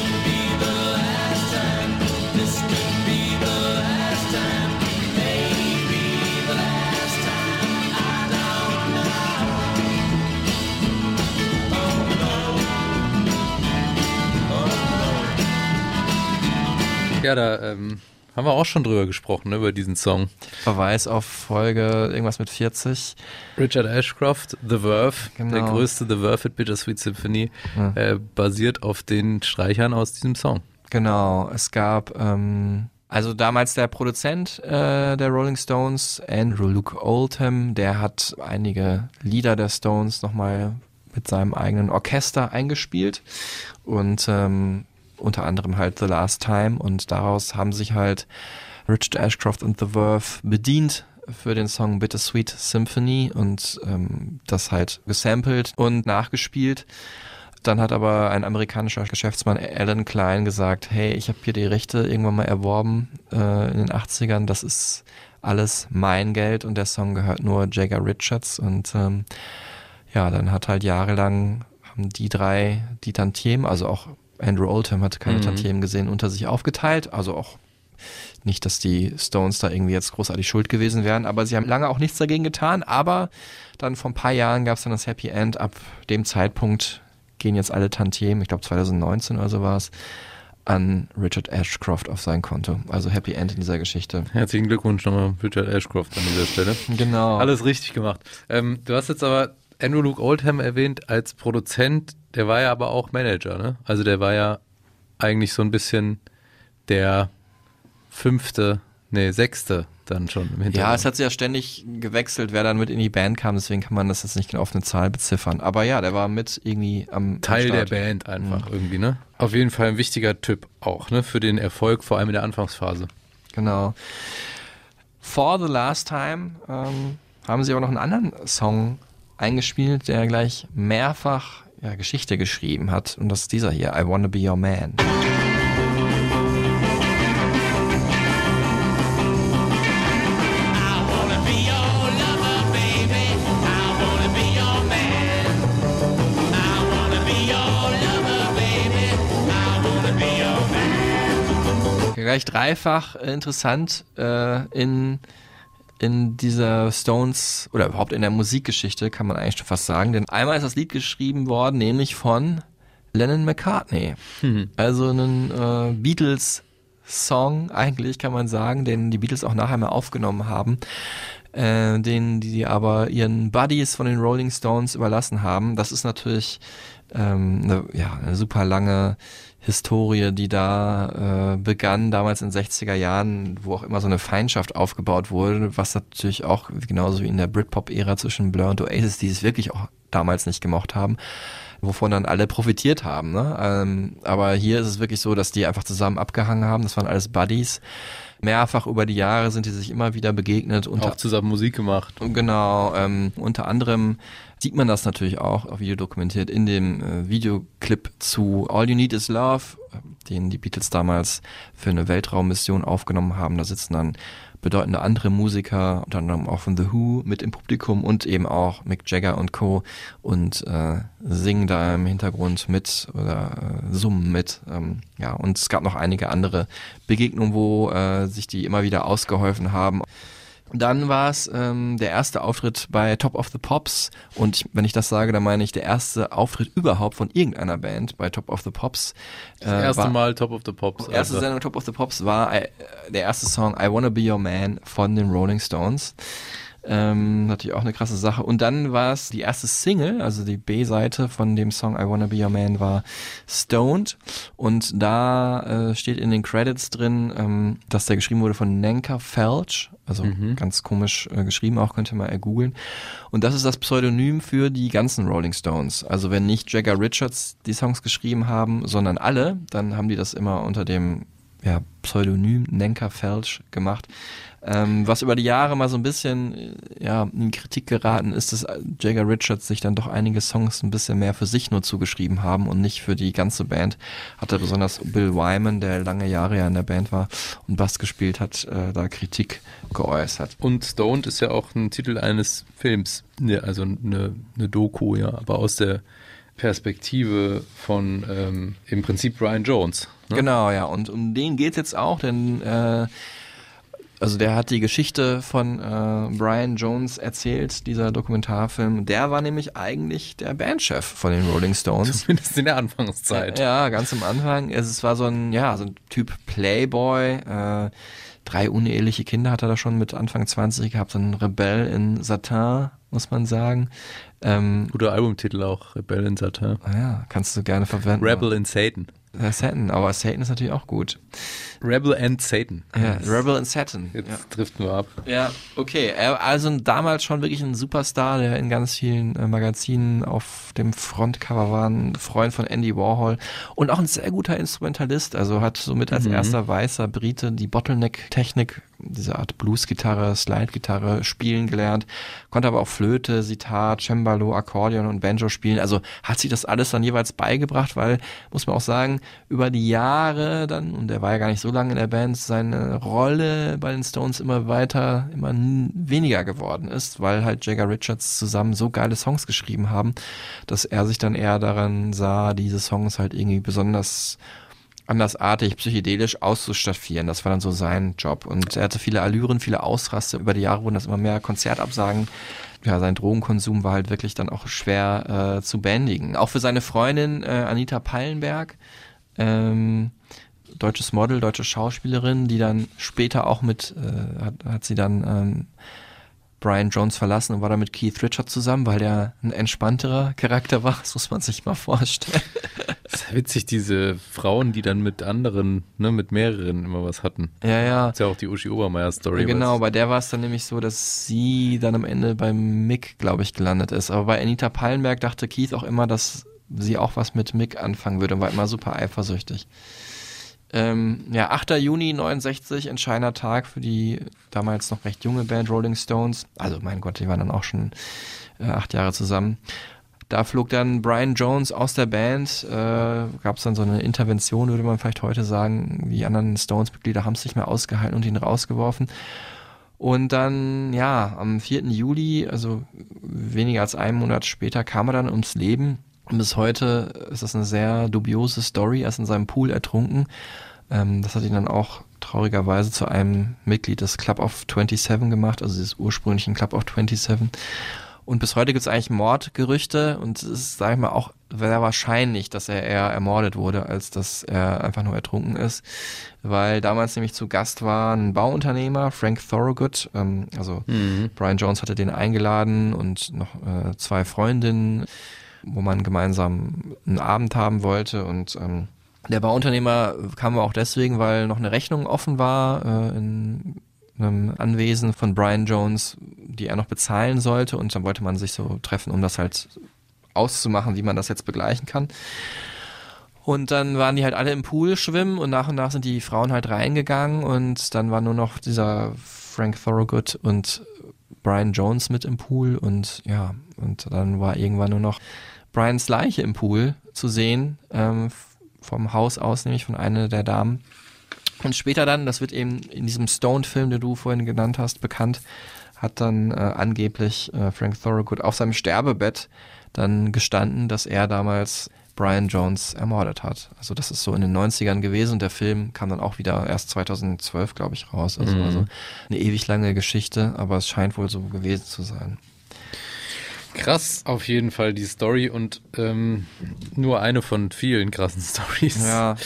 Ja, da ähm, haben wir auch schon drüber gesprochen, ne, über diesen Song. Verweis auf Folge irgendwas mit 40. Richard Ashcroft, The Verve, Genau. der größte The Verve Hit Bittersweet Symphony, Ja. äh, basiert auf den Streichern aus diesem Song. Genau, es gab ähm, also damals der Produzent äh, der Rolling Stones, Andrew Luke Oldham, der hat einige Lieder der Stones nochmal mit seinem eigenen Orchester eingespielt und ähm, unter anderem halt The Last Time und daraus haben sich halt Richard Ashcroft und The Verve bedient für den Song Bittersweet Symphony und ähm, das halt gesampelt und nachgespielt. Dann hat aber ein amerikanischer Geschäftsmann Alan Klein gesagt, hey, ich habe hier die Rechte irgendwann mal erworben äh, in den 80ern, das ist alles mein Geld und der Song gehört nur Jagger Richards und ähm, ja, dann hat halt jahrelang haben die drei die Tantiemen, also auch Andrew Oldham hat keine Mhm. Tantiemen gesehen, unter sich aufgeteilt, also auch nicht, dass die Stones da irgendwie jetzt großartig schuld gewesen wären, aber sie haben lange auch nichts dagegen getan. Aber dann vor ein paar Jahren gab es dann das Happy End. Ab dem Zeitpunkt gehen jetzt alle Tantiemen, ich glaube 2019 oder so war es, an Richard Ashcroft auf sein Konto. Also Happy End in dieser Geschichte. Herzlichen Glückwunsch nochmal, Richard Ashcroft an dieser Stelle. Genau. Alles richtig gemacht. Ähm, du hast jetzt aber Andrew Luke Oldham erwähnt als Produzent, der war ja aber auch Manager, ne? Also der war ja eigentlich so ein bisschen der fünfte, nee, sechste dann schon im Hintergrund. Ja, es hat sich ja ständig gewechselt, wer dann mit in die Band kam, deswegen kann man das jetzt nicht genau auf eine Zahl beziffern. Aber ja, der war mit irgendwie am Teil am der. Band einfach Mhm. irgendwie, ne? Auf jeden Fall ein wichtiger Typ auch, ne? Für den Erfolg, vor allem in der Anfangsphase. Genau. For the Last Time ähm, haben sie aber noch einen anderen Song eingespielt, der gleich mehrfach ja, Geschichte geschrieben hat. Und das ist dieser hier, I Wanna Be Your Man. Gleich dreifach äh, interessant äh, in, in dieser Stones oder überhaupt in der Musikgeschichte, kann man eigentlich schon fast sagen. Denn einmal ist das Lied geschrieben worden, nämlich von Lennon McCartney. Also ein äh, Beatles-Song eigentlich, kann man sagen, den die Beatles auch nachher mal aufgenommen haben. Äh, den die aber ihren Buddies von den Rolling Stones überlassen haben. Das ist natürlich ähm, eine, ja, eine super lange Historie, die da äh, begann, damals in den 60er Jahren, wo auch immer so eine Feindschaft aufgebaut wurde, was natürlich auch genauso wie in der Britpop-Ära zwischen Blur und Oasis, die es wirklich auch damals nicht gemocht haben, wovon dann alle profitiert haben. Ne? Ähm, aber hier ist es wirklich so, dass die einfach zusammen abgehangen haben. Das waren alles Buddies. Mehrfach über die Jahre sind die sich immer wieder begegnet. Unter, auch zusammen Musik gemacht. Genau, ähm, unter anderem sieht man das natürlich auch auf Video dokumentiert in dem äh, Videoclip zu All You Need Is Love, äh, den die Beatles damals für eine Weltraummission aufgenommen haben. Da sitzen dann bedeutende andere Musiker, unter anderem auch von The Who mit im Publikum und eben auch Mick Jagger und Co. und äh, singen da im Hintergrund mit oder äh, summen mit. Ähm, ja, und es gab noch einige andere Begegnungen, wo äh, sich die immer wieder ausgeholfen haben. Dann war es ähm, der erste Auftritt bei Top of the Pops und ich, wenn ich das sage, dann meine ich der erste Auftritt überhaupt von irgendeiner Band bei Top of the Pops. Das erste war- Mal Top of the Pops. Erste also. Sendung Top of the Pops war äh, der erste Song I Wanna Be Your Man von den Rolling Stones. Ähm, natürlich auch eine krasse Sache. Und dann war es die erste Single, also die B-Seite von dem Song I Wanna Be Your Man war Stoned. Und da äh, steht in den Credits drin, ähm, dass der geschrieben wurde von Nanka Felch. Also ganz komisch äh, geschrieben, auch könnt ihr mal ergoogeln. Und das ist das Pseudonym für die ganzen Rolling Stones. Also wenn nicht Jagger Richards die Songs geschrieben haben, sondern alle, dann haben die das immer unter dem ja, Pseudonym Nenka Felch gemacht. Ähm, was über die Jahre mal so ein bisschen äh, ja, in Kritik geraten ist, dass Jagger Richards sich dann doch einige Songs ein bisschen mehr für sich nur zugeschrieben haben und nicht für die ganze Band. Hatte besonders Bill Wyman, der lange Jahre ja in der Band war und Bass gespielt hat, äh, da Kritik geäußert. Und Stoned ist ja auch ein Titel eines Films, ja, also eine, eine Doku, ja, aber aus der Perspektive von ähm, im Prinzip Brian Jones. Ne? Genau, ja. Und um den geht's jetzt auch, denn äh, Also der hat die Geschichte von äh, Brian Jones erzählt, dieser Dokumentarfilm. Der war nämlich eigentlich der Bandchef von den Rolling Stones. Zumindest in der Anfangszeit. Ja, ganz am Anfang. Es es war so ein, ja, so ein Typ Playboy. Äh, drei uneheliche Kinder hat er da schon mit Anfang 20 gehabt. So ein Rebell in Satin, muss man sagen. Ähm, Guter Albumtitel auch, Rebel in Satin. ja, kannst du gerne verwenden. Rebel in Satan. Äh, Satan, aber Satan ist natürlich auch gut. Rebel and Satan. Ja, Rebel and Satin. Jetzt Ja. driften wir ab. Ja, okay. Er, also damals schon wirklich ein Superstar, der in ganz vielen äh, Magazinen auf dem Frontcover war, ein Freund von Andy Warhol und auch ein sehr guter Instrumentalist. Also hat somit als Mhm. erster weißer Brite die Bottleneck-Technik, diese Art Blues-Gitarre, Slide-Gitarre spielen gelernt, konnte aber auch Flöte, Sitar, Cembalo, Akkordeon und Banjo spielen. Also hat sich das alles dann jeweils beigebracht, weil, muss man auch sagen, über die Jahre dann, und er war ja gar nicht so lange in der Band, seine Rolle bei den Stones immer weiter, immer weniger geworden ist, weil halt Jagger Richards zusammen so geile Songs geschrieben haben, dass er sich dann eher daran sah, diese Songs halt irgendwie besonders andersartig, psychedelisch auszustaffieren. Das war dann so sein Job. Und er hatte viele Allüren, viele Ausraste. Über die Jahre wurden das immer mehr Konzertabsagen. Ja, sein Drogenkonsum war halt wirklich dann auch schwer äh, zu bändigen. Auch für seine Freundin äh, Anita Pallenberg, ähm, deutsches Model, deutsche Schauspielerin, die dann später auch mit, äh, hat, hat sie dann ähm, Brian Jones verlassen und war dann mit Keith Richards zusammen, weil der ein entspannterer Charakter war. Das muss man sich mal vorstellen. Das *laughs* ist ja witzig, diese Frauen, die dann mit anderen, ne, mit mehreren immer was hatten. Ja, ja. Das ist ja auch die Uschi Obermeier-Story. Genau, bei der war es dann nämlich so, dass sie dann am Ende beim Mick, glaube ich, gelandet ist. Aber bei Anita Pallenberg dachte Keith auch immer, dass sie auch was mit Mick anfangen würde und war immer super eifersüchtig. Ähm, ja, 8. Juni 69, entscheidender Tag für die damals noch recht junge Band Rolling Stones. Also mein Gott, die waren dann auch schon äh, acht Jahre zusammen. Da flog dann Brian Jones aus der Band, äh, gab es dann so eine Intervention, würde man vielleicht heute sagen. Die anderen Stones-Mitglieder haben es nicht mehr ausgehalten und ihn rausgeworfen. Und dann, ja, am 4. Juli, also weniger als einen Monat später, kam er dann ums Leben. Und bis heute ist das eine sehr dubiose Story. Er ist in seinem Pool ertrunken. Ähm, das hat ihn dann auch traurigerweise zu einem Mitglied des Club of 27 gemacht, also des ursprünglichen Club of 27. Und bis heute gibt es eigentlich Mordgerüchte und es ist, sag ich mal, auch sehr wahrscheinlich, dass er eher ermordet wurde, als dass er einfach nur ertrunken ist. Weil damals nämlich zu Gast war ein Bauunternehmer, Frank Thorogood. Ähm, also Mhm. Brian Jones hatte den eingeladen und noch äh, zwei Freundinnen, wo man gemeinsam einen Abend haben wollte. Und ähm, der Bauunternehmer kam auch deswegen, weil noch eine Rechnung offen war äh, in einem Anwesen von Brian Jones, die er noch bezahlen sollte. Und dann wollte man sich so treffen, um das halt auszumachen, wie man das jetzt begleichen kann. Und dann waren die halt alle im Pool schwimmen und nach und nach sind die Frauen halt reingegangen und dann war nur noch dieser Frank Thorogood und Brian Jones mit im Pool und ja, und dann war irgendwann nur noch Brians Leiche im Pool zu sehen, ähm, vom Haus aus, nämlich von einer der Damen. Und später dann, das wird eben in diesem Stone-Film, den du vorhin genannt hast, bekannt, hat dann äh, angeblich äh, Frank Thorogood auf seinem Sterbebett dann gestanden, dass er damals Brian Jones ermordet hat. Also das ist so in den 90ern gewesen und der Film kam dann auch wieder erst 2012, glaube ich, raus. Also, Mhm. also eine ewig lange Geschichte, aber es scheint wohl so gewesen zu sein. Krass auf jeden Fall die Story und ähm, nur eine von vielen krassen *laughs* Stories. Ja. Ähm,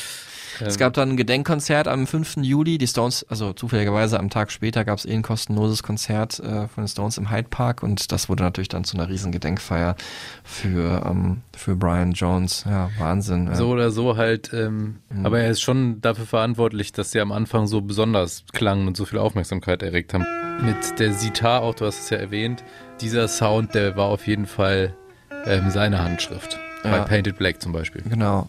Es gab dann ein Gedenkkonzert am 5. Juli. Die Stones, also zufälligerweise am Tag später gab es eh ein kostenloses Konzert äh, von den Stones im Hyde Park und das wurde natürlich dann zu einer riesen Gedenkfeier für, ähm, für Brian Jones. Ja, Wahnsinn. So ja. oder so halt, ähm, Mhm. aber er ist schon dafür verantwortlich, dass sie am Anfang so besonders klangen und so viel Aufmerksamkeit erregt haben. Mit der Sitar auch, du hast es ja erwähnt, dieser Sound, der war auf jeden Fall ähm, seine Handschrift. Bei Ja. Painted Black zum Beispiel. Genau.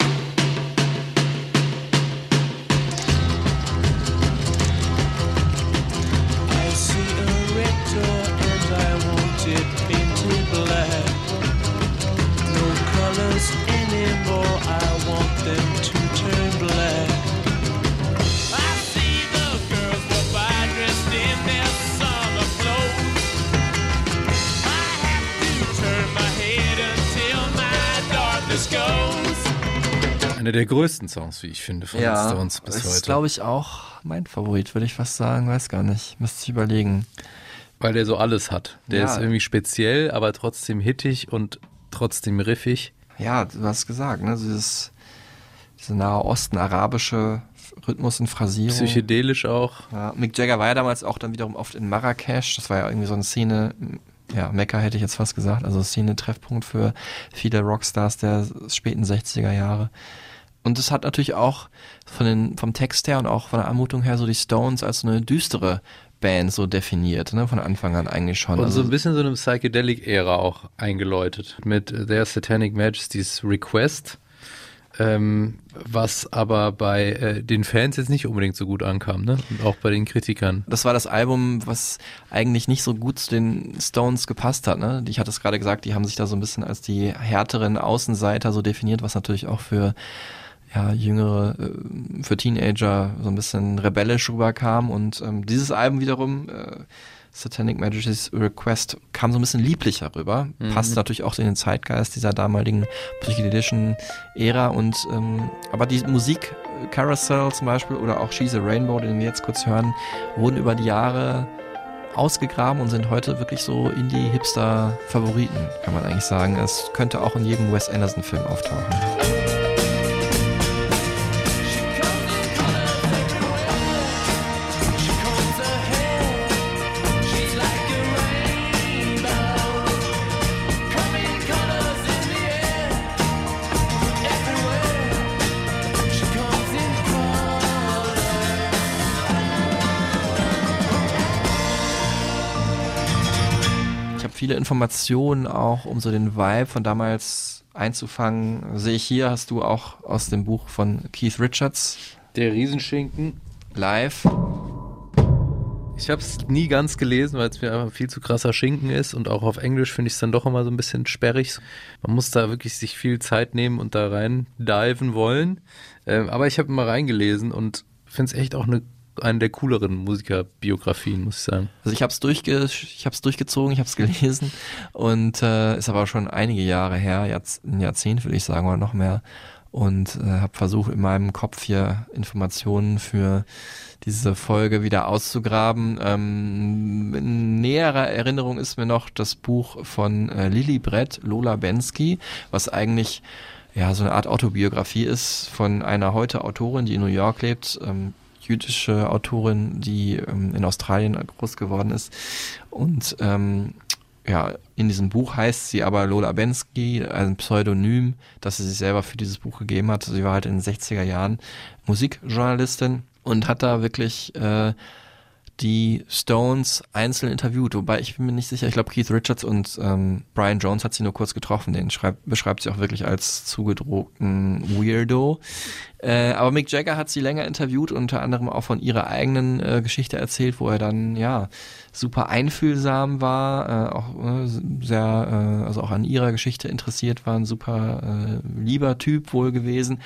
Einer der größten Songs, wie ich finde, von den Stones bis das heute. ist, glaube ich, auch mein Favorit, würde ich fast sagen. Weiß gar nicht. Müsste ich überlegen. Weil der so alles hat. Der Ja. ist irgendwie speziell, aber trotzdem hittig und trotzdem riffig. Ja, du hast gesagt, ne? Dieses, diese Nahe Osten, arabische Rhythmus und Phrasierung. Psychedelisch auch. Ja, Mick Jagger war ja damals auch dann wiederum oft in Marrakesch. Das war ja irgendwie so eine Szene, ja, Mekka hätte ich jetzt fast gesagt, also Szene-Treffpunkt für viele Rockstars der späten 60er Jahre. Und es hat natürlich auch von den, vom Text her und auch von der Anmutung her so die Stones als so eine düstere Band so definiert, ne, von Anfang an eigentlich schon. Und Also, so ein bisschen so eine Psychedelic-Ära auch eingeläutet. Mit Their Satanic Majesty's Request. Ähm, was aber bei äh, den Fans jetzt nicht unbedingt so gut ankam, ne? Und auch bei den Kritikern. das war das Album, was eigentlich nicht so gut zu den Stones gepasst hat. Ne? Ich hatte es gerade gesagt, die haben sich da so ein bisschen als die härteren Außenseiter so definiert, was natürlich auch für ja, jüngere, äh, für Teenager so ein bisschen rebellisch rüberkam. Und ähm, dieses Album wiederum, äh, Satanic Majesty's Request, kam so ein bisschen lieblicher rüber. Mhm. Passt natürlich auch in den Zeitgeist dieser damaligen psychedelischen Ära. Und ähm, aber die Musik, äh, Carousel zum Beispiel oder auch She's a Rainbow, den wir jetzt kurz hören, wurden über die Jahre ausgegraben und sind heute wirklich so Indie-Hipster-Favoriten, kann man eigentlich sagen. Es könnte auch in jedem Wes Anderson-Film auftauchen. Viele Informationen auch, um so den Vibe von damals einzufangen. Sehe ich hier, hast du auch aus dem Buch von Keith Richards. Der Riesenschinken. Live. Ich habe es nie ganz gelesen, weil es mir einfach viel zu krasser Schinken ist und auch auf Englisch finde ich es dann doch immer so ein bisschen sperrig. Man muss da wirklich sich viel Zeit nehmen und da rein diven wollen. Ähm, aber ich habe mal reingelesen und finde es echt auch eine, eine der cooleren Musikerbiografien, muss ich sagen. Also ich habe es durchge durchgezogen, ich habe es gelesen und äh, ist aber schon einige Jahre her, jetzt ein Jahrzehnt würde ich sagen oder noch mehr. Und äh, habe versucht in meinem Kopf hier Informationen für diese Folge wieder auszugraben. Ähm, in näherer Erinnerung ist mir noch das Buch von äh, Lili Brett, Lola Bensky, was eigentlich ja so eine Art Autobiografie ist von einer heute Autorin, die in New York lebt, ähm, jüdische Autorin, die ähm, in Australien groß geworden ist. Und ähm, ja, in diesem Buch heißt sie aber Lola Bensky, ein Pseudonym, das sie sich selber für dieses Buch gegeben hat. Sie war halt in den 60er Jahren Musikjournalistin und hat da wirklich äh, die Stones einzeln interviewt, wobei ich bin mir nicht sicher, ich glaube Keith Richards und ähm, Brian Jones hat sie nur kurz getroffen, den schreibt, beschreibt sie auch wirklich als zugedruckten Weirdo. Äh, aber Mick Jagger hat sie länger interviewt, unter anderem auch von ihrer eigenen äh, Geschichte erzählt, wo er dann ja super einfühlsam war, äh, auch äh, sehr, äh, also auch an ihrer Geschichte interessiert war, ein super äh, lieber Typ wohl gewesen.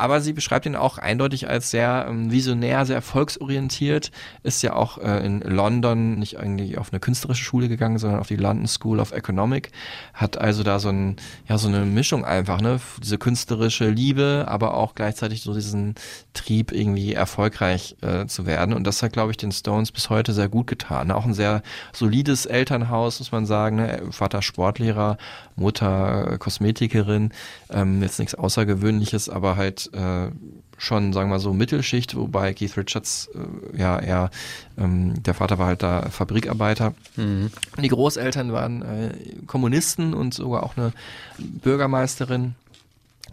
Aber sie beschreibt ihn auch eindeutig als sehr ähm, visionär, sehr erfolgsorientiert, ist ja auch äh, in London nicht eigentlich auf eine künstlerische Schule gegangen, sondern auf die London School of Economic, hat also da so ein, ja, so eine Mischung einfach, ne, diese künstlerische Liebe, aber auch gleichzeitig so diesen Trieb, irgendwie erfolgreich äh, zu werden. Und das hat, glaube ich, den Stones bis heute sehr gut getan. Ne? Auch ein sehr solides Elternhaus, muss man sagen. Ne? Vater Sportlehrer, Mutter äh, Kosmetikerin, ähm, jetzt nichts Außergewöhnliches, aber halt äh, schon, sagen wir mal so, Mittelschicht, wobei Keith Richards äh, ja eher, ähm, der Vater war halt da Fabrikarbeiter. Mhm. Die Großeltern waren äh, Kommunisten und sogar auch eine Bürgermeisterin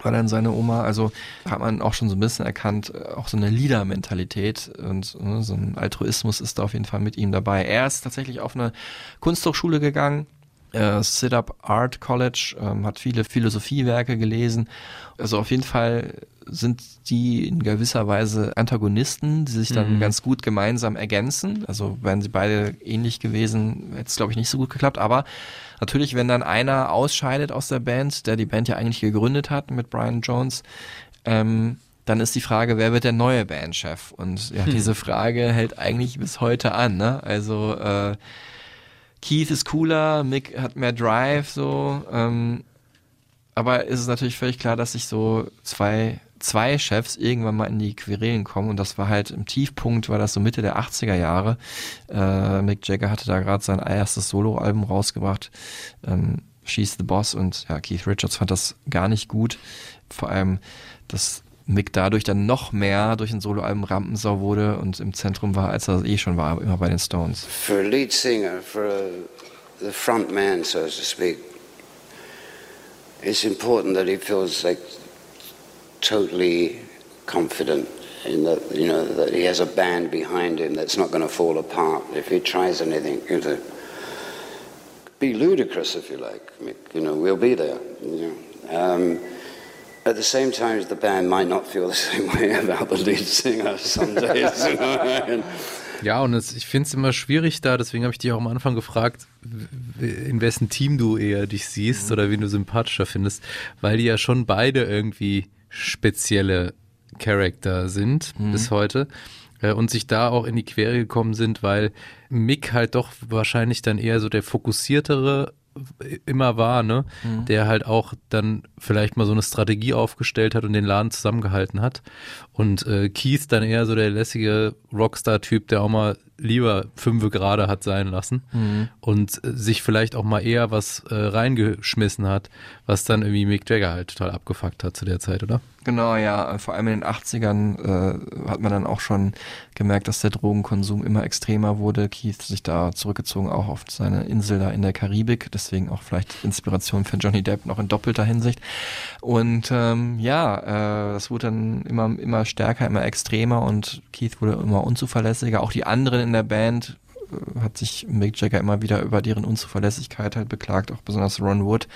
war dann seine Oma. Also hat man auch schon so ein bisschen erkannt, äh, auch so eine Leader-Mentalität und ne, so ein Altruismus ist da auf jeden Fall mit ihm dabei. Er ist tatsächlich auf eine Kunsthochschule gegangen, äh, Sit-Up Art College, ähm, hat viele Philosophiewerke gelesen. Also auf jeden Fall sind die in gewisser Weise Antagonisten, die sich dann Mhm. ganz gut gemeinsam ergänzen. Also wären sie beide ähnlich gewesen, hätte es glaube ich nicht so gut geklappt. Aber natürlich, wenn dann einer ausscheidet aus der Band, der die Band ja eigentlich gegründet hat mit Brian Jones, ähm, dann ist die Frage, wer wird der neue Bandchef? Und ja, Hm. diese Frage hält eigentlich bis heute an. Ne? Also äh, Keith ist cooler, Mick hat mehr Drive, so. Ähm, aber ist es natürlich völlig klar, dass sich so zwei zwei Chefs irgendwann mal in die Querelen kommen und das war halt im Tiefpunkt, war das so Mitte der 80er Jahre. Äh, Mick Jagger hatte da gerade sein erstes Soloalbum rausgebracht, ähm, She's the Boss und ja, Keith Richards fand das gar nicht gut. Vor allem, dass Mick dadurch dann noch mehr durch ein Soloalbum Rampensau wurde und im Zentrum war, als er eh schon war, immer bei den Stones. For a lead singer, for a, the front man, so to speak, it's important that he feels like totally confident in that, you know, that he has a band behind him that's not going to fall apart if he tries anything. You know, be ludicrous if you like. You know, we'll be there. You know. um, at the same time, the band might not feel *laughs* the same way about the lead singer some days. You know? and, Ja, und es, ich finde es immer schwierig da, deswegen habe ich dich auch am Anfang gefragt, in wessen Team du eher dich siehst oder wen du sympathischer findest, weil die ja schon beide irgendwie spezielle Charakter sind bis heute äh, und sich da auch in die Quere gekommen sind, weil Mick halt doch wahrscheinlich dann eher so der fokussiertere immer war, ne? Mhm. Der halt auch dann vielleicht mal so eine Strategie aufgestellt hat und den Laden zusammengehalten hat. Und äh, Keith dann eher so der lässige Rockstar-Typ, der auch mal lieber fünfe gerade hat sein lassen Mhm. und äh, sich vielleicht auch mal eher was äh, reingeschmissen hat, was dann irgendwie Mick Jagger halt total abgefuckt hat zu der Zeit, oder? Genau, ja. Vor allem in den 80ern äh, hat man dann auch schon gemerkt, dass der Drogenkonsum immer extremer wurde. Keith sich da zurückgezogen, auch auf seine Insel da in der Karibik. Deswegen auch vielleicht Inspiration für Johnny Depp noch in doppelter Hinsicht. Und ähm, ja, äh, das wurde dann immer, immer stärker, immer extremer und Keith wurde immer unzuverlässiger. Auch die anderen in der Band äh, hat sich Mick Jagger immer wieder über deren Unzuverlässigkeit halt beklagt, auch besonders Ron Wood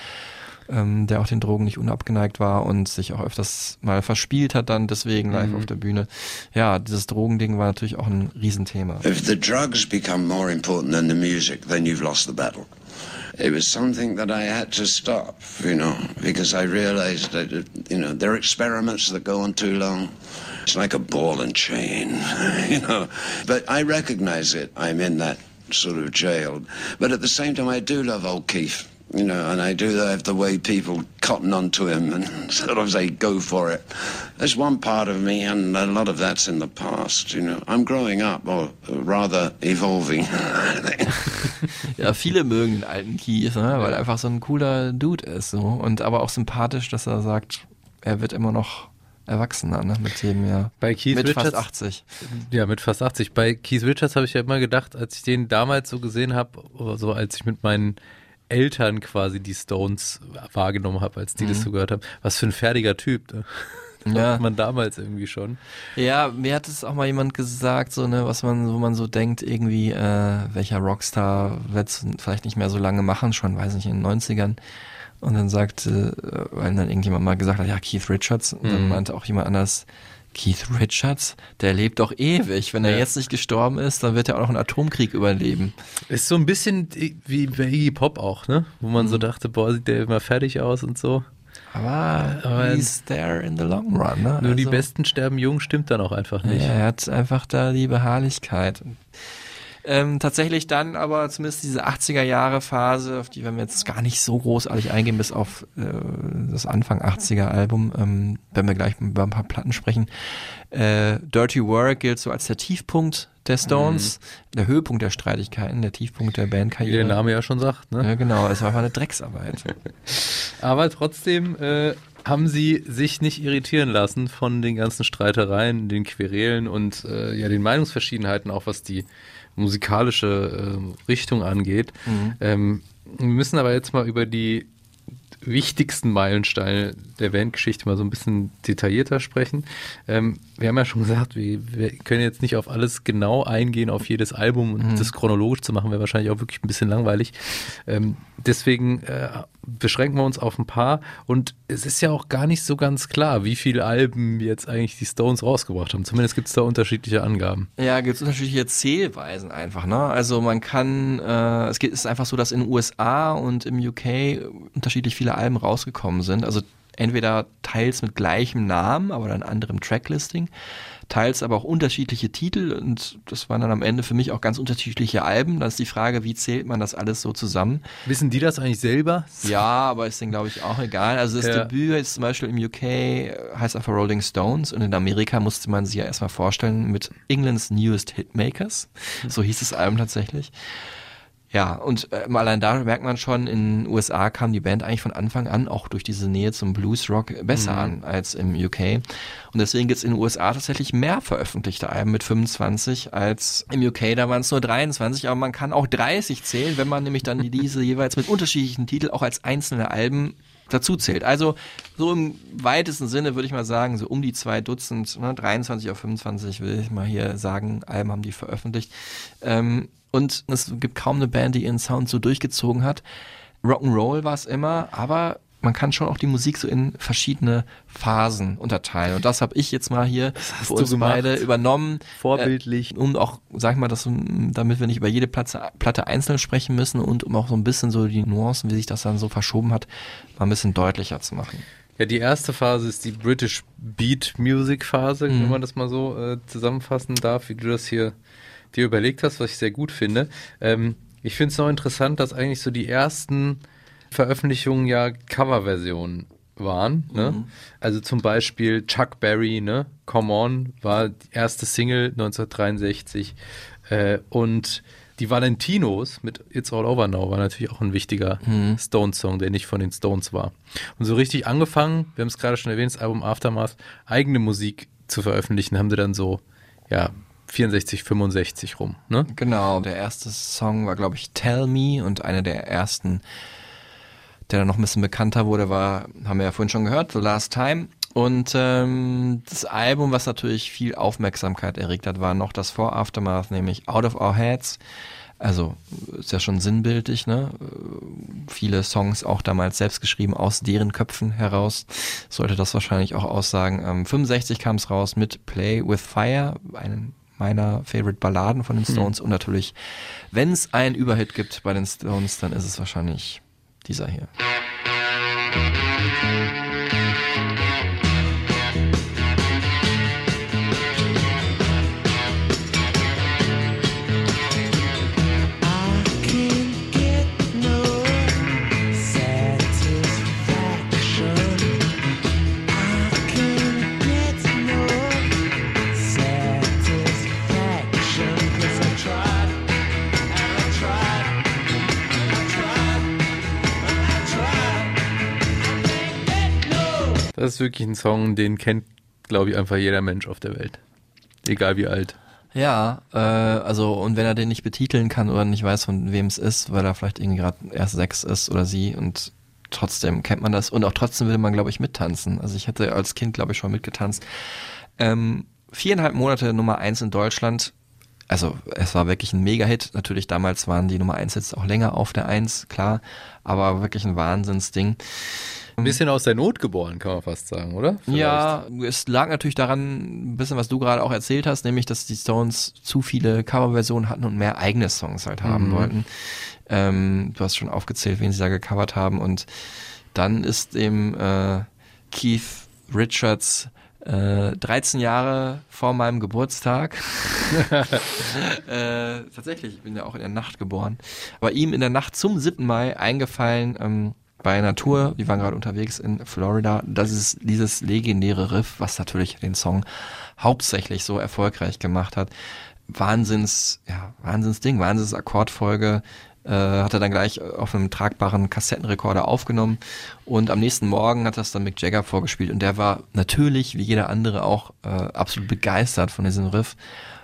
ähm, der auch den Drogen nicht unabgeneigt war und sich auch öfters mal verspielt hat dann deswegen live Mhm. auf der Bühne. Ja, dieses Drogending war natürlich auch ein Riesenthema. If the drugs become more important than the music, then you've lost the battle. It was something that I had to stop, you know, because I realized that, you know, there are experiments that go on too long. It's like a ball and chain, *laughs* you know. But I recognize it. I'm in that sort of jail. But at the same time, I do love old Keith. You know, and I do love the way people cotton onto him and *laughs* sort of say, go for it. There's one part of me, and a lot of that's in the past, you know. I'm growing up, or rather evolving. *laughs* Ja, viele mögen den alten Keith, ne, weil er einfach so ein cooler Dude ist so und aber auch sympathisch, dass er sagt, er wird immer noch erwachsener, ne, mit dem ja. Bei Keith mit Richards, fast 80. Ja, mit fast 80. Bei Keith Richards habe ich ja immer gedacht, als ich den damals so gesehen habe, so als ich mit meinen Eltern quasi die Stones wahrgenommen habe, als die das Mhm. so gehört haben, was für ein fertiger Typ. Ne? Ja. *laughs* Man damals irgendwie schon. Ja, mir hat es auch mal jemand gesagt, so ne, was man, wo man so denkt, irgendwie, äh, welcher Rockstar wird vielleicht nicht mehr so lange machen, schon, weiß nicht, in den 90ern. Und dann sagte, äh, weil dann irgendjemand mal gesagt hat, ja, Keith Richards. Und dann Mhm. meinte auch jemand anders, Keith Richards, der lebt doch ewig. Wenn er Ja. jetzt nicht gestorben ist, dann wird er auch noch einen Atomkrieg überleben. Ist so ein bisschen wie bei Iggy Pop auch, ne? Wo man Mhm. so dachte, boah, sieht der immer fertig aus und so. Aber, Aber he's there in the long run, ne? Nur die Also- Besten sterben jung stimmt dann auch einfach nicht. Ja, er hat einfach da die Beharrlichkeit. Ähm, tatsächlich dann aber zumindest diese 80er Jahre Phase, auf die wir jetzt gar nicht so großartig eingehen, bis auf äh, das Anfang 80er Album, ähm, wenn wir gleich über ein paar Platten sprechen. Äh, Dirty Work gilt so als der Tiefpunkt der Stones, der Höhepunkt der Streitigkeiten, der Tiefpunkt der Wie Bandkarriere. der Name ja schon sagt, ne? Ja, genau, es war einfach eine Drecksarbeit. *laughs* Aber trotzdem äh, haben sie sich nicht irritieren lassen von den ganzen Streitereien, den Querelen und äh, ja den Meinungsverschiedenheiten, auch was die musikalische äh, Richtung angeht. Mhm. Ähm, wir müssen aber jetzt mal über die wichtigsten Meilensteine der Bandgeschichte mal so ein bisschen detaillierter sprechen. Ähm, wir haben ja schon gesagt, wir, wir können jetzt nicht auf alles genau eingehen, auf jedes Album und Mhm. das chronologisch zu machen, wäre wahrscheinlich auch wirklich ein bisschen langweilig. Ähm, deswegen äh, beschränken wir uns auf ein paar und es ist ja auch gar nicht so ganz klar, wie viele Alben jetzt eigentlich die Stones rausgebracht haben. Zumindest gibt es da unterschiedliche Angaben. Ja, gibt es unterschiedliche Zählweisen einfach, ne? Also man kann, äh, es ist einfach so, dass in den USA und im UK unterschiedlich viele Alben rausgekommen sind. Also entweder teils mit gleichem Namen, aber dann anderem Tracklisting, teils aber auch unterschiedliche Titel und das waren dann am Ende für mich auch ganz unterschiedliche Alben. Dann ist die Frage, wie zählt man das alles so zusammen? Wissen die das eigentlich selber? Ja, aber ist denen, glaube ich, auch egal. Also das Ja. Debüt jetzt zum Beispiel im UK heißt einfach Rolling Stones und in Amerika musste man sich ja erstmal vorstellen mit England's Newest Hitmakers. So hieß das Album tatsächlich. Ja, und ähm, allein da merkt man schon, in den USA kam die Band eigentlich von Anfang an auch durch diese Nähe zum Bluesrock besser Mhm. an als im UK. Und deswegen gibt's in den USA tatsächlich mehr veröffentlichte Alben mit 25 als im UK. Da waren es nur 23, aber man kann auch 30 zählen, wenn man nämlich dann die- diese *laughs* jeweils mit unterschiedlichen Titeln auch als einzelne Alben dazu zählt. Also so im weitesten Sinne würde ich mal sagen, so um die zwei Dutzend, ne, 23 auf 25 will ich mal hier sagen, Alben haben die veröffentlicht. Ähm, und es gibt kaum eine Band, die ihren Sound so durchgezogen hat. Rock'n'Roll war es immer, aber man kann schon auch die Musik so in verschiedene Phasen unterteilen. Und das habe ich jetzt mal hier für uns gemacht. beide übernommen. Vorbildlich. Äh, um auch, sag ich mal, das, damit wir nicht über jede Platte, Platte einzeln sprechen müssen und um auch so ein bisschen so die Nuancen, wie sich das dann so verschoben hat, mal ein bisschen deutlicher zu machen. Ja, die erste Phase ist die British Beat Music Phase, Mhm. wenn man das mal so äh, zusammenfassen darf, wie du das hier dir überlegt hast, was ich sehr gut finde. Ähm, ich finde es noch interessant, dass eigentlich so die ersten Veröffentlichungen ja Coverversionen waren. Ne? Mhm. Also zum Beispiel Chuck Berry, ne? Come On war die erste Single 1963 äh, und die Valentinos mit It's All Over Now war natürlich auch ein wichtiger Mhm. Stones-Song, der nicht von den Stones war. Und so richtig angefangen, wir haben es gerade schon erwähnt, das Album Aftermath, eigene Musik zu veröffentlichen, haben sie dann so, ja, 64, 65 rum, ne? Genau, der erste Song war, glaube ich, Tell Me und einer der ersten, der dann noch ein bisschen bekannter wurde, war, haben wir ja vorhin schon gehört, The Last Time. Und ähm, das Album, was natürlich viel Aufmerksamkeit erregt hat, war noch das vor Aftermath, nämlich Out of Our Heads. Also ist ja schon sinnbildlich, ne? Viele Songs auch damals selbst geschrieben aus deren Köpfen heraus. Sollte das wahrscheinlich auch aussagen. Ähm, 65 kam es raus mit Play with Fire, einen meiner Favorite Balladen von den Hm. Stones. Und natürlich, wenn es einen Überhit gibt bei den Stones, dann ist es wahrscheinlich dieser hier. Das ist wirklich ein Song, den kennt, glaube ich, einfach jeder Mensch auf der Welt. Egal wie alt. Ja, äh, also und wenn er den nicht betiteln kann oder nicht weiß, von wem es ist, weil er vielleicht irgendwie gerade erst sechs ist oder sie und trotzdem kennt man das und auch trotzdem will man, glaube ich, mittanzen. Also ich hätte als Kind, glaube ich, schon mitgetanzt. Ähm, viereinhalb Monate Nummer eins in Deutschland. Also es war wirklich ein Mega-Hit. Natürlich damals waren die Nummer eins jetzt auch länger auf der Eins, klar, aber wirklich ein Wahnsinnsding. Ein bisschen aus der Not geboren, kann man fast sagen, oder? Ja, es lag natürlich daran, ein bisschen, was du gerade auch erzählt hast, nämlich, dass die Stones zu viele Coverversionen hatten und mehr eigene Songs halt haben Mhm. wollten. Ähm, du hast schon aufgezählt, wen sie da gecovert haben und dann ist eben äh, Keith Richards äh, 13 Jahre vor meinem Geburtstag. *laughs* äh, tatsächlich, ich bin ja auch in der Nacht geboren. Aber ihm in der Nacht zum 7. Mai eingefallen, ähm, bei einer Tour, die waren gerade unterwegs in Florida, das ist dieses legendäre Riff, was natürlich den Song hauptsächlich so erfolgreich gemacht hat. Wahnsinns, ja, Wahnsinnsding, Wahnsinns Akkordfolge, äh, hat er dann gleich auf einem tragbaren Kassettenrekorder aufgenommen und am nächsten Morgen hat das dann Mick Jagger vorgespielt und der war natürlich, wie jeder andere auch, äh, absolut begeistert von diesem Riff.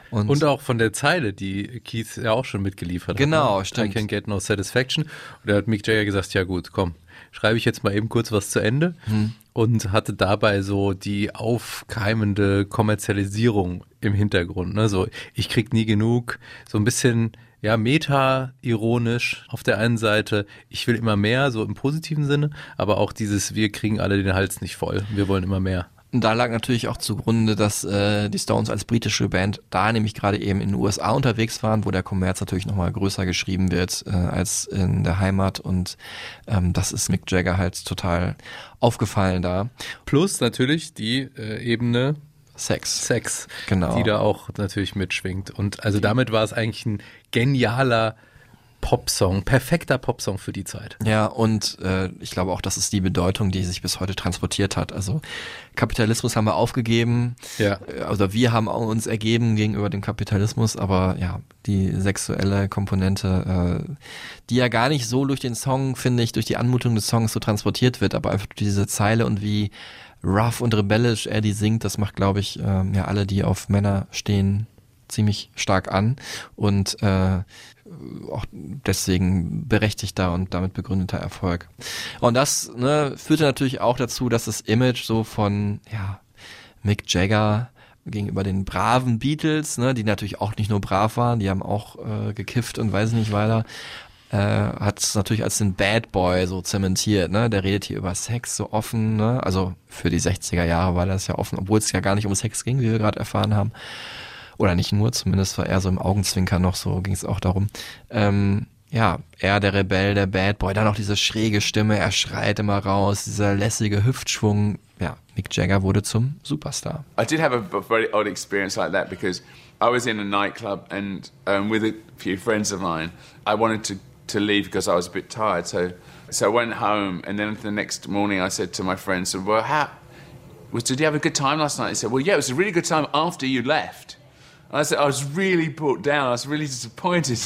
Und, Und auch von der Zeile, die Keith ja auch schon mitgeliefert Genau, hat. ne? stimmt. I can get no satisfaction. Und da hat Mick Jagger gesagt, ja gut, komm, schreibe ich jetzt mal eben kurz was zu Ende. Hm. Und hatte dabei so die aufkeimende Kommerzialisierung im Hintergrund. Ne? So, ich krieg nie genug, so ein bisschen, ja, meta-ironisch auf der einen Seite, ich will immer mehr, so im positiven Sinne, aber auch dieses, wir kriegen alle den Hals nicht voll, wir wollen immer mehr. Und da lag natürlich auch zugrunde, dass äh, die Stones als britische Band da nämlich gerade eben in den USA unterwegs waren, wo der Kommerz natürlich nochmal größer geschrieben wird äh, als in der Heimat. Und ähm, das ist Mick Jagger halt total aufgefallen da. Plus natürlich die äh, Ebene Sex. Sex, Genau. die da auch natürlich mitschwingt. Und also damit war es eigentlich ein genialer Popsong, perfekter Popsong für die Zeit. Ja, und äh, ich glaube auch, das ist die Bedeutung, die sich bis heute transportiert hat. Also Kapitalismus haben wir aufgegeben, Ja. also wir haben uns ergeben gegenüber dem Kapitalismus, aber ja, die sexuelle Komponente, äh, die ja gar nicht so durch den Song, finde ich, durch die Anmutung des Songs so transportiert wird, aber einfach diese Zeile und wie rough und rebellisch er die singt, das macht, glaube ich, ähm, ja alle, die auf Männer stehen, ziemlich stark an und äh, auch deswegen berechtigter und damit begründeter Erfolg. Und das ne, führte natürlich auch dazu, dass das Image so von ja, Mick Jagger gegenüber den braven Beatles, ne, die natürlich auch nicht nur brav waren, die haben auch äh, gekifft und weiß nicht weiter, äh, hat es natürlich als den Bad Boy so zementiert, ne? Der redet hier über Sex so offen, ne? Also für die 60er Jahre war das ja offen, obwohl es ja gar nicht um Sex ging, wie wir gerade erfahren haben. Oder nicht nur, zumindest war er so im Augenzwinker noch so, ging es auch darum. Ähm, ja, er der Rebell, der Bad Boy, dann noch diese schräge Stimme, er schreit immer raus, dieser lässige Hüftschwung. Ja, Mick Jagger wurde zum Superstar. I did have a very odd experience like that because I was in a nightclub and um, with a few friends of mine. I wanted to, to leave because I was a bit tired. So, so I went home and then the next morning I said to my friends, well, how, was, did you have a good time last night? They said, well, yeah, it was a really good time after you left. And I said, I was really brought down. I was really disappointed.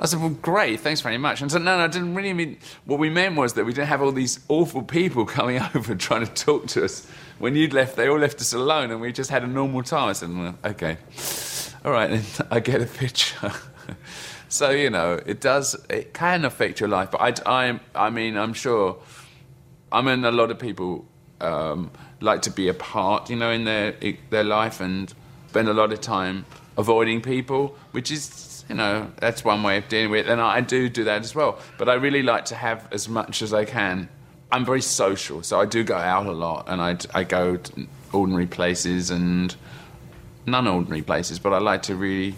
I said, well, great, thanks very much. And I said, no, no, I didn't really mean. What we meant was that we didn't have all these awful people *laughs* coming *laughs* over trying to talk to us. When you'd left, they all left us alone, and we just had a normal time. I said, well, okay, all right, then *laughs* I get a picture. So you know, it does. It can affect your life, but I, I, I mean, I'm sure. I mean, a lot of people um, like to be apart, you know, in their their life and spend a lot of time avoiding people, which is, you know, that's one way of dealing with it. And I do do that as well. But I really like to have as much as I can. I'm very social, so I do go out a lot, and I, I go to ordinary places and non-ordinary places. But I like to really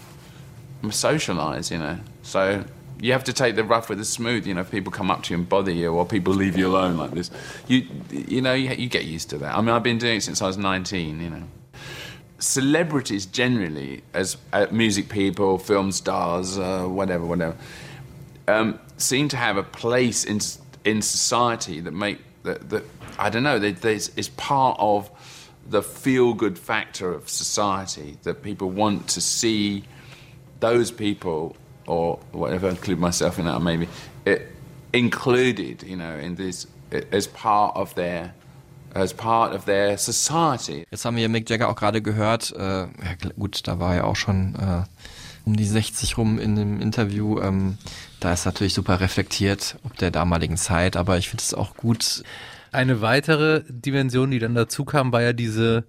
socialise, you know. So you have to take the rough with the smooth. You know, people come up to you and bother you, or people leave you alone like this, you you know you, you get used to that. I mean, I've been doing it since I was 19. You know, celebrities generally, as uh, music people, film stars, uh, whatever, whatever, um, seem to have a place in in society that make that, that I don't know. They, they, is part of the feel good factor of society that people want to see those people or whatever, include myself in that maybe, it, included, you know, in this as part of their as part of their society. Jetzt haben wir Mick Jagger auch gerade gehört. Äh, ja, gut, da war er auch schon äh, um die 60 rum in dem Interview. Ähm, da ist natürlich super reflektiert ob der damaligen Zeit, aber ich finde es auch gut. Eine weitere Dimension, die dann dazu kam, war ja diese,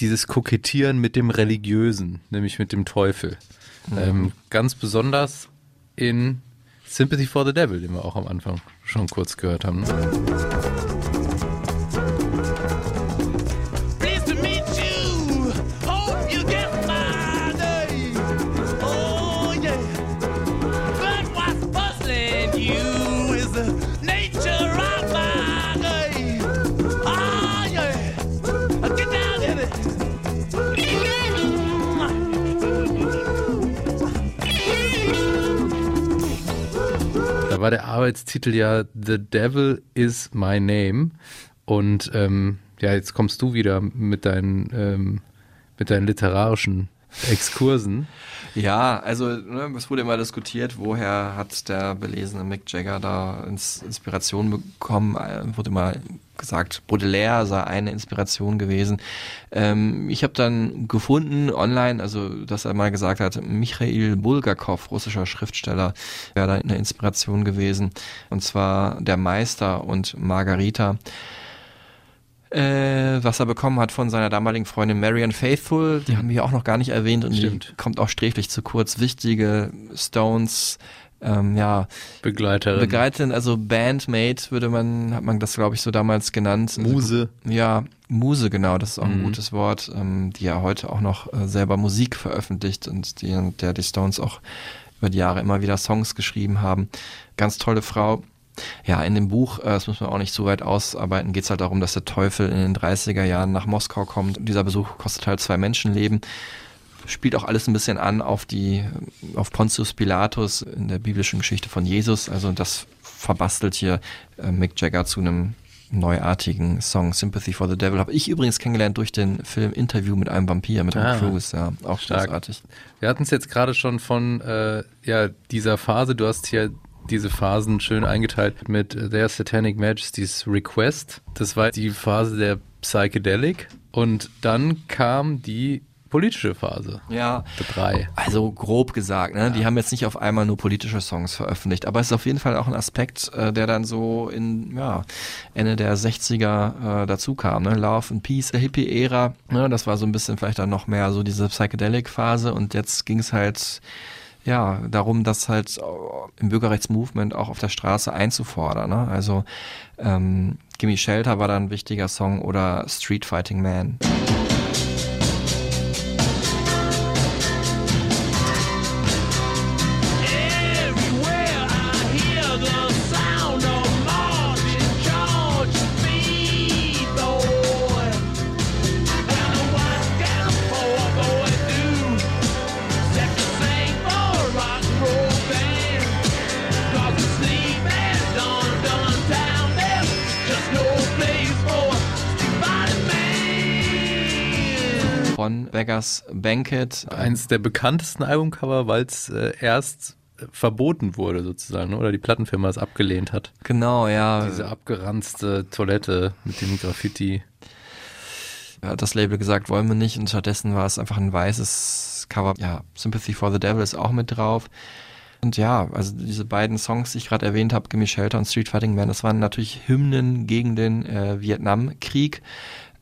dieses Kokettieren mit dem Religiösen, nämlich mit dem Teufel. Mhm. Ähm, ganz besonders in Sympathy for the Devil, den wir auch am Anfang schon kurz gehört haben. Ne? War der Arbeitstitel ja The Devil is My Name. Und ähm, ja, jetzt kommst du wieder mit deinen, ähm, mit deinen literarischen Exkursen. Ja, also ne, es wurde immer diskutiert, woher hat der belesene Mick Jagger da ins Inspiration bekommen. Äh, wurde immer gesagt, Baudelaire sei eine Inspiration gewesen. Ähm, ich habe dann gefunden online, also dass er mal gesagt hat, Michail Bulgakov, russischer Schriftsteller, wäre da eine Inspiration gewesen. Und zwar der Meister und Margarita äh, was er bekommen hat von seiner damaligen Freundin Marian Faithful. Die haben wir auch noch gar nicht erwähnt und Stimmt. die kommt auch sträflich zu kurz. Wichtige Stones, ähm, ja. Begleiterin. Begleiterin, also Bandmate würde man, hat man das glaube ich so damals genannt. Muse. Ja, Muse, genau, das ist auch ein Mhm. gutes Wort, ähm, die ja heute auch noch äh, selber Musik veröffentlicht und die, der die Stones auch über die Jahre immer wieder Songs geschrieben haben. Ganz tolle Frau. Ja, in dem Buch, äh, das müssen wir auch nicht zu weit ausarbeiten, geht es halt darum, dass der Teufel in den 30er Jahren nach Moskau kommt. Dieser Besuch kostet halt zwei Menschenleben. Spielt auch alles ein bisschen an auf die, auf Pontius Pilatus in der biblischen Geschichte von Jesus. Also das verbastelt hier äh, Mick Jagger zu einem neuartigen Song Sympathy for the Devil. Habe ich übrigens kennengelernt durch den Film Interview mit einem Vampir, mit Tom Ah. Cruise. Ja, auch Stark. großartig. Wir hatten es jetzt gerade schon von äh, ja, dieser Phase. Du hast hier diese Phasen schön eingeteilt mit äh, Their Satanic Majesty's Request. Das war die Phase der Psychedelic. Und dann kam die politische Phase. Ja. Drei. Also grob gesagt, ne? die haben jetzt nicht auf einmal nur politische Songs veröffentlicht, aber es ist auf jeden Fall auch ein Aspekt, äh, der dann so in ja, Ende der 60er äh, dazu kam. Ne? Love and Peace, der Hippie-Ära, ne? das war so ein bisschen vielleicht dann noch mehr so diese Psychedelic-Phase und jetzt ging es halt ja, darum, das halt äh, im Bürgerrechtsmovement auch auf der Straße einzufordern. Ne? Also ähm, Gimme Shelter war da ein wichtiger Song oder Street Fighting Man. Beggars Banquet. Eins der bekanntesten Albumcover, weil es äh, erst äh, verboten wurde sozusagen, ne? oder die Plattenfirma es abgelehnt hat. Genau, ja. Diese abgeranzte Toilette mit dem Graffiti. hat das Label gesagt, wollen wir nicht und stattdessen war es einfach ein weißes Cover. Ja, Sympathy for the Devil ist auch mit drauf. Und ja, also diese beiden Songs, die ich gerade erwähnt habe, Gimme Shelter und Street Fighting Man, das waren natürlich Hymnen gegen den äh, Vietnamkrieg.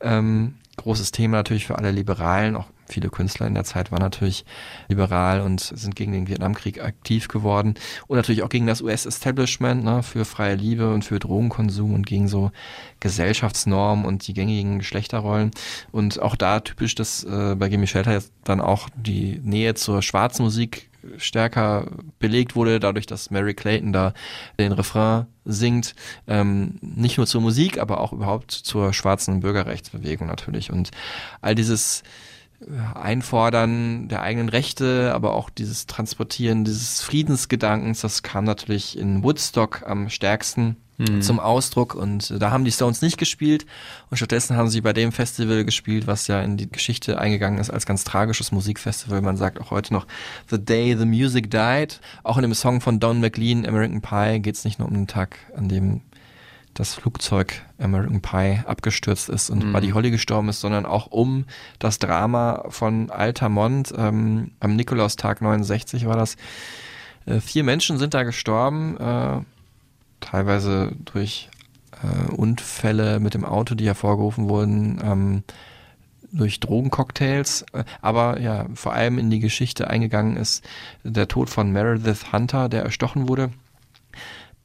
Ähm, großes Thema natürlich für alle Liberalen, auch viele Künstler in der Zeit waren natürlich liberal und sind gegen den Vietnamkrieg aktiv geworden. Und natürlich auch gegen das US-Establishment, ne, für freie Liebe und für Drogenkonsum und gegen so Gesellschaftsnormen und die gängigen Geschlechterrollen. Und auch da typisch, dass äh, bei Gimme Shelter jetzt dann auch die Nähe zur schwarzen Musik stärker belegt wurde, dadurch, dass Mary Clayton da den Refrain singt, ähm, nicht nur zur Musik, aber auch überhaupt zur schwarzen Bürgerrechtsbewegung natürlich. Und all dieses Einfordern der eigenen Rechte, aber auch dieses Transportieren dieses Friedensgedankens, das kam natürlich in Woodstock am stärksten Mhm. zum Ausdruck und äh, da haben die Stones nicht gespielt und stattdessen haben sie bei dem Festival gespielt, was ja in die Geschichte eingegangen ist als ganz tragisches Musikfestival. Man sagt auch heute noch The Day the Music Died. Auch in dem Song von Don McLean, American Pie, geht es nicht nur um den Tag, an dem das Flugzeug American Pie abgestürzt ist und Mhm. Buddy Holly gestorben ist, sondern auch um das Drama von Altamont. Ähm, am Nikolaustag 69 war das. Äh, vier Menschen sind da gestorben, äh, teilweise durch äh, Unfälle mit dem Auto, die hervorgerufen wurden, ähm, durch Drogencocktails, äh, aber ja, vor allem in die Geschichte eingegangen ist der Tod von Meredith Hunter, der erstochen wurde.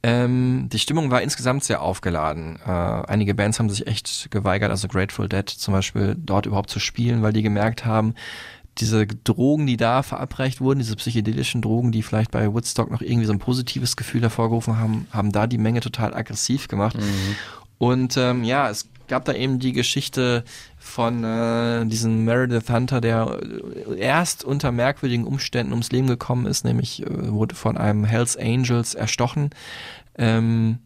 Ähm, die Stimmung war insgesamt sehr aufgeladen. Äh, einige Bands haben sich echt geweigert, also Grateful Dead zum Beispiel, dort überhaupt zu spielen, weil die gemerkt haben, diese Drogen, die da verabreicht wurden, diese psychedelischen Drogen, die vielleicht bei Woodstock noch irgendwie so ein positives Gefühl hervorgerufen haben, haben da die Menge total aggressiv gemacht. Und ähm, ja, es gab da eben die Geschichte von äh, diesem Meredith Hunter, der äh, erst unter merkwürdigen Umständen ums Leben gekommen ist, nämlich äh, wurde von einem Hells Angels erstochen. Ähm,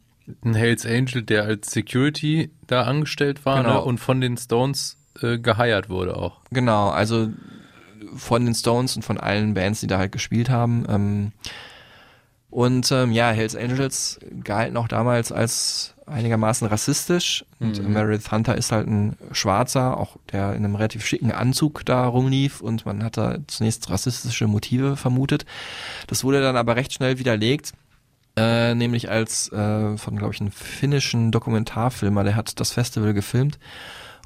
Ein Hells Angel, der als Security da angestellt war Genau. ne? und von den Stones äh, geheiert wurde auch. Genau, also von den Stones und von allen Bands, die da halt gespielt haben. Ähm, und ähm, ja, Hells Angels galten auch damals als einigermaßen rassistisch. Und Mhm. Meredith Hunter ist halt ein Schwarzer, auch der in einem relativ schicken Anzug da rumlief und man hat da zunächst rassistische Motive vermutet. Das wurde dann aber recht schnell widerlegt. Äh, nämlich als äh, von, glaube ich, einem finnischen Dokumentarfilmer, der hat das Festival gefilmt.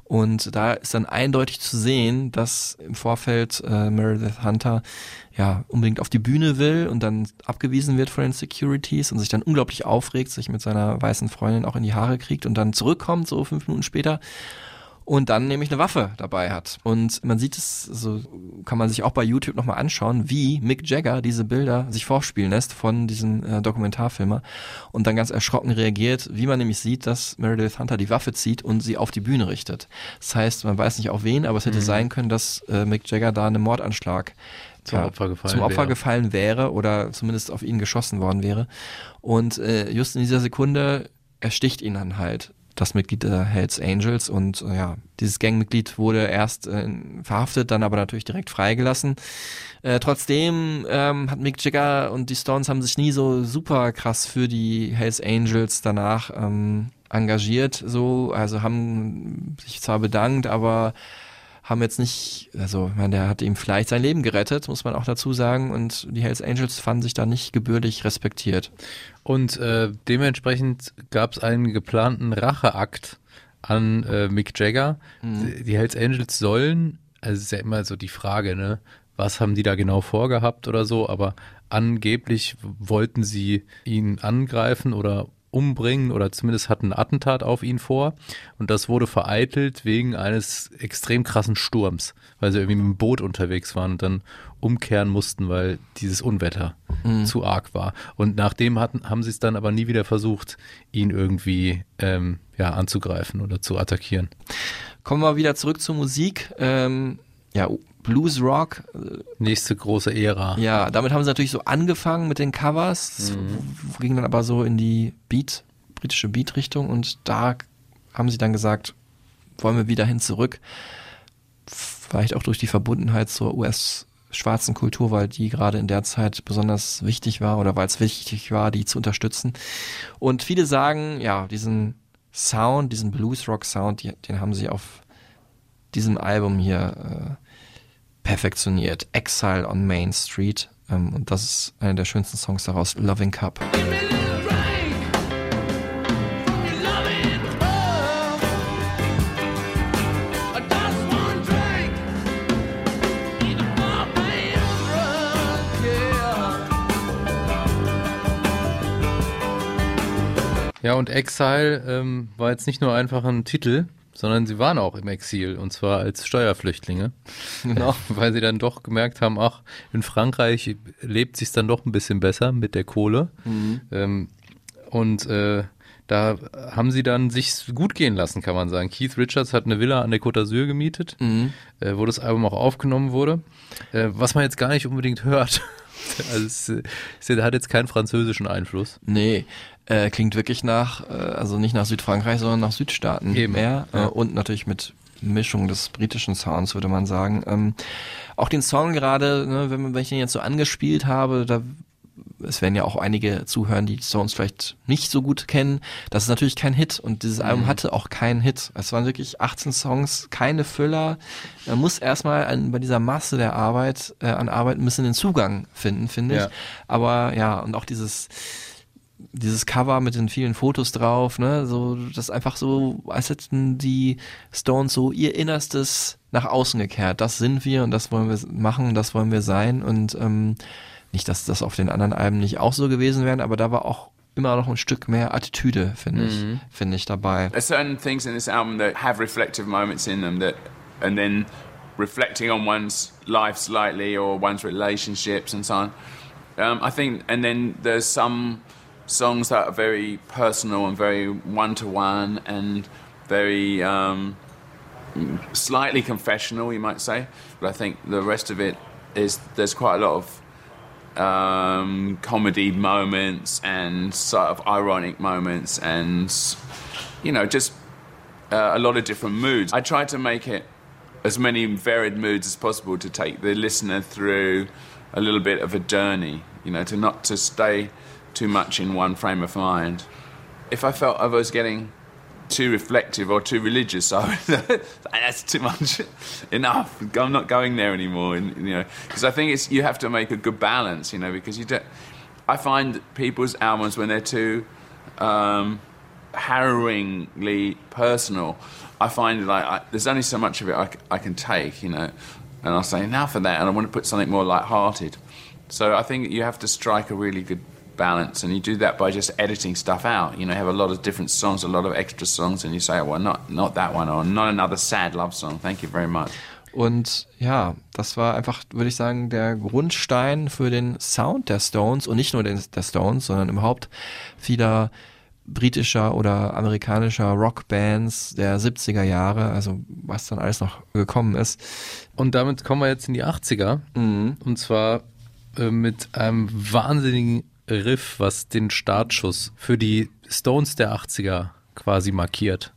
Und da ist dann eindeutig zu sehen, dass im Vorfeld äh, Meredith Hunter ja unbedingt auf die Bühne will und dann abgewiesen wird von den Securities und sich dann unglaublich aufregt, sich mit seiner weißen Freundin auch in die Haare kriegt und dann zurückkommt, so fünf Minuten später. Und dann nämlich eine Waffe dabei hat. Und man sieht es, so kann man sich auch bei YouTube nochmal anschauen, wie Mick Jagger diese Bilder sich vorspielen lässt von diesem äh, Dokumentarfilmer und dann ganz erschrocken reagiert, wie man nämlich sieht, dass Meredith Hunter die Waffe zieht und sie auf die Bühne richtet. Das heißt, man weiß nicht auf wen, aber es hätte Mhm. sein können, dass äh, Mick Jagger da einen Mordanschlag Zum Opfer gefallen zum Opfer wäre. gefallen wäre oder zumindest auf ihn geschossen worden wäre. Und äh, just in dieser Sekunde ersticht ihn dann halt das Mitglied der Hells Angels und äh, ja, dieses Gangmitglied wurde erst äh, verhaftet, dann aber natürlich direkt freigelassen. Äh, trotzdem ähm, hat Mick Jagger und die Stones haben sich nie so super krass für die Hells Angels danach ähm, engagiert, so, also haben sich zwar bedankt, aber haben jetzt nicht, also ich meine, der hat ihm vielleicht sein Leben gerettet, muss man auch dazu sagen, und die Hells Angels fanden sich da nicht gebührlich respektiert. Und äh, dementsprechend gab es einen geplanten Racheakt an äh, Mick Jagger. Die, die Hells Angels sollen, also es ist ja immer so die Frage, ne, was haben die da genau vorgehabt oder so, aber angeblich wollten sie ihn angreifen oder umbringen oder zumindest hatten ein Attentat auf ihn vor und das wurde vereitelt wegen eines extrem krassen Sturms, weil sie irgendwie mit dem Boot unterwegs waren und dann umkehren mussten, weil dieses Unwetter Mhm. zu arg war. Und nachdem hatten, haben sie es dann aber nie wieder versucht, ihn irgendwie ähm, ja, anzugreifen oder zu attackieren. Kommen wir wieder zurück zur Musik. Ähm, ja, Blues Rock. Nächste große Ära. Ja, damit haben sie natürlich so angefangen mit den Covers, Mhm. ging dann aber so in die Beat, britische Beat-Richtung und da haben sie dann gesagt, wollen wir wieder hin zurück. Vielleicht auch durch die Verbundenheit zur US-schwarzen Kultur, weil die gerade in der Zeit besonders wichtig war oder weil es wichtig war, die zu unterstützen. Und viele sagen, ja, diesen Sound, diesen Blues-Rock-Sound, die- den haben sie auf diesem Album hier äh, perfektioniert. Exile on Main Street. Ähm, und das ist einer der schönsten Songs daraus, Loving Cup. Ja, und Exile ähm, war jetzt nicht nur einfach ein Titel, sondern sie waren auch im Exil und zwar als Steuerflüchtlinge. Genau. *laughs* Weil sie dann doch gemerkt haben, ach, in Frankreich lebt sich dann doch ein bisschen besser mit der Kohle. Mhm. Ähm, und äh, da haben sie dann sich gut gehen lassen, kann man sagen. Keith Richards hat eine Villa an der Côte d'Azur gemietet, Mhm. äh, wo das Album auch aufgenommen wurde. Äh, was man jetzt gar nicht unbedingt hört. *laughs* Also es, es hat jetzt keinen französischen Einfluss. Nee, äh, klingt wirklich nach, äh, also nicht nach Südfrankreich, sondern nach Südstaaten Eben, mehr. Äh, ja. und natürlich mit Mischung des britischen Sounds, würde man sagen. Ähm, auch den Song gerade, ne, wenn, wenn ich den jetzt so angespielt habe, da es werden ja auch einige zuhören, die Stones vielleicht nicht so gut kennen. Das ist natürlich kein Hit und dieses Album Mhm. hatte auch keinen Hit. Es waren wirklich 18 Songs, keine Füller. Man muss erstmal an, bei dieser Masse der Arbeit, äh, an Arbeit ein bisschen den Zugang finden, finde ich. Ja. Aber ja, und auch dieses, dieses Cover mit den vielen Fotos drauf, ne, so, das ist einfach so, als hätten die Stones so ihr Innerstes nach außen gekehrt. Das sind wir und das wollen wir machen und das wollen wir sein und ähm, nicht, dass das auf den anderen Alben nicht auch so gewesen wäre, aber da war auch immer noch ein Stück mehr Attitüde, finde ich, Mhm. finde ich dabei. There's certain things in this album that have reflective moments in them that, and then reflecting on one's life slightly or one's relationships and so on. Um, I think, and then there's some songs that are very personal and very one to one and very um, slightly confessional, you might say. But I think the rest of it is there's quite a lot of um, comedy moments and sort of ironic moments and you know just uh, a lot of different moods. I try to make it as many varied moods as possible to take the listener through a little bit of a journey. You know, to not to stay too much in one frame of mind. If I felt I was getting too reflective or too religious, I would, *laughs* that's too much. *laughs* Enough. I'm not going there anymore. And you know, because I think it's you have to make a good balance. You know, because you don't. I find people's albums when they're too um, harrowingly personal, I find like I, there's only so much of it I, I can take. You know, and I'll say enough of that, and I want to put something more light-hearted. So I think you have to strike a really good balance, and you do that by just editing stuff out. You know, you have a lot of different songs, a lot of extra songs, and you say, well, not not that one, or not another sad love song. Thank you very much. Und ja, das war einfach, würde ich sagen, der Grundstein für den Sound der Stones und nicht nur den, der Stones, sondern überhaupt vieler britischer oder amerikanischer Rockbands der 70er Jahre, also was dann alles noch gekommen ist. Und damit kommen wir jetzt in die 80er. Und zwar äh, mit einem wahnsinnigen Riff, was den Startschuss für die Stones der 80er quasi markiert.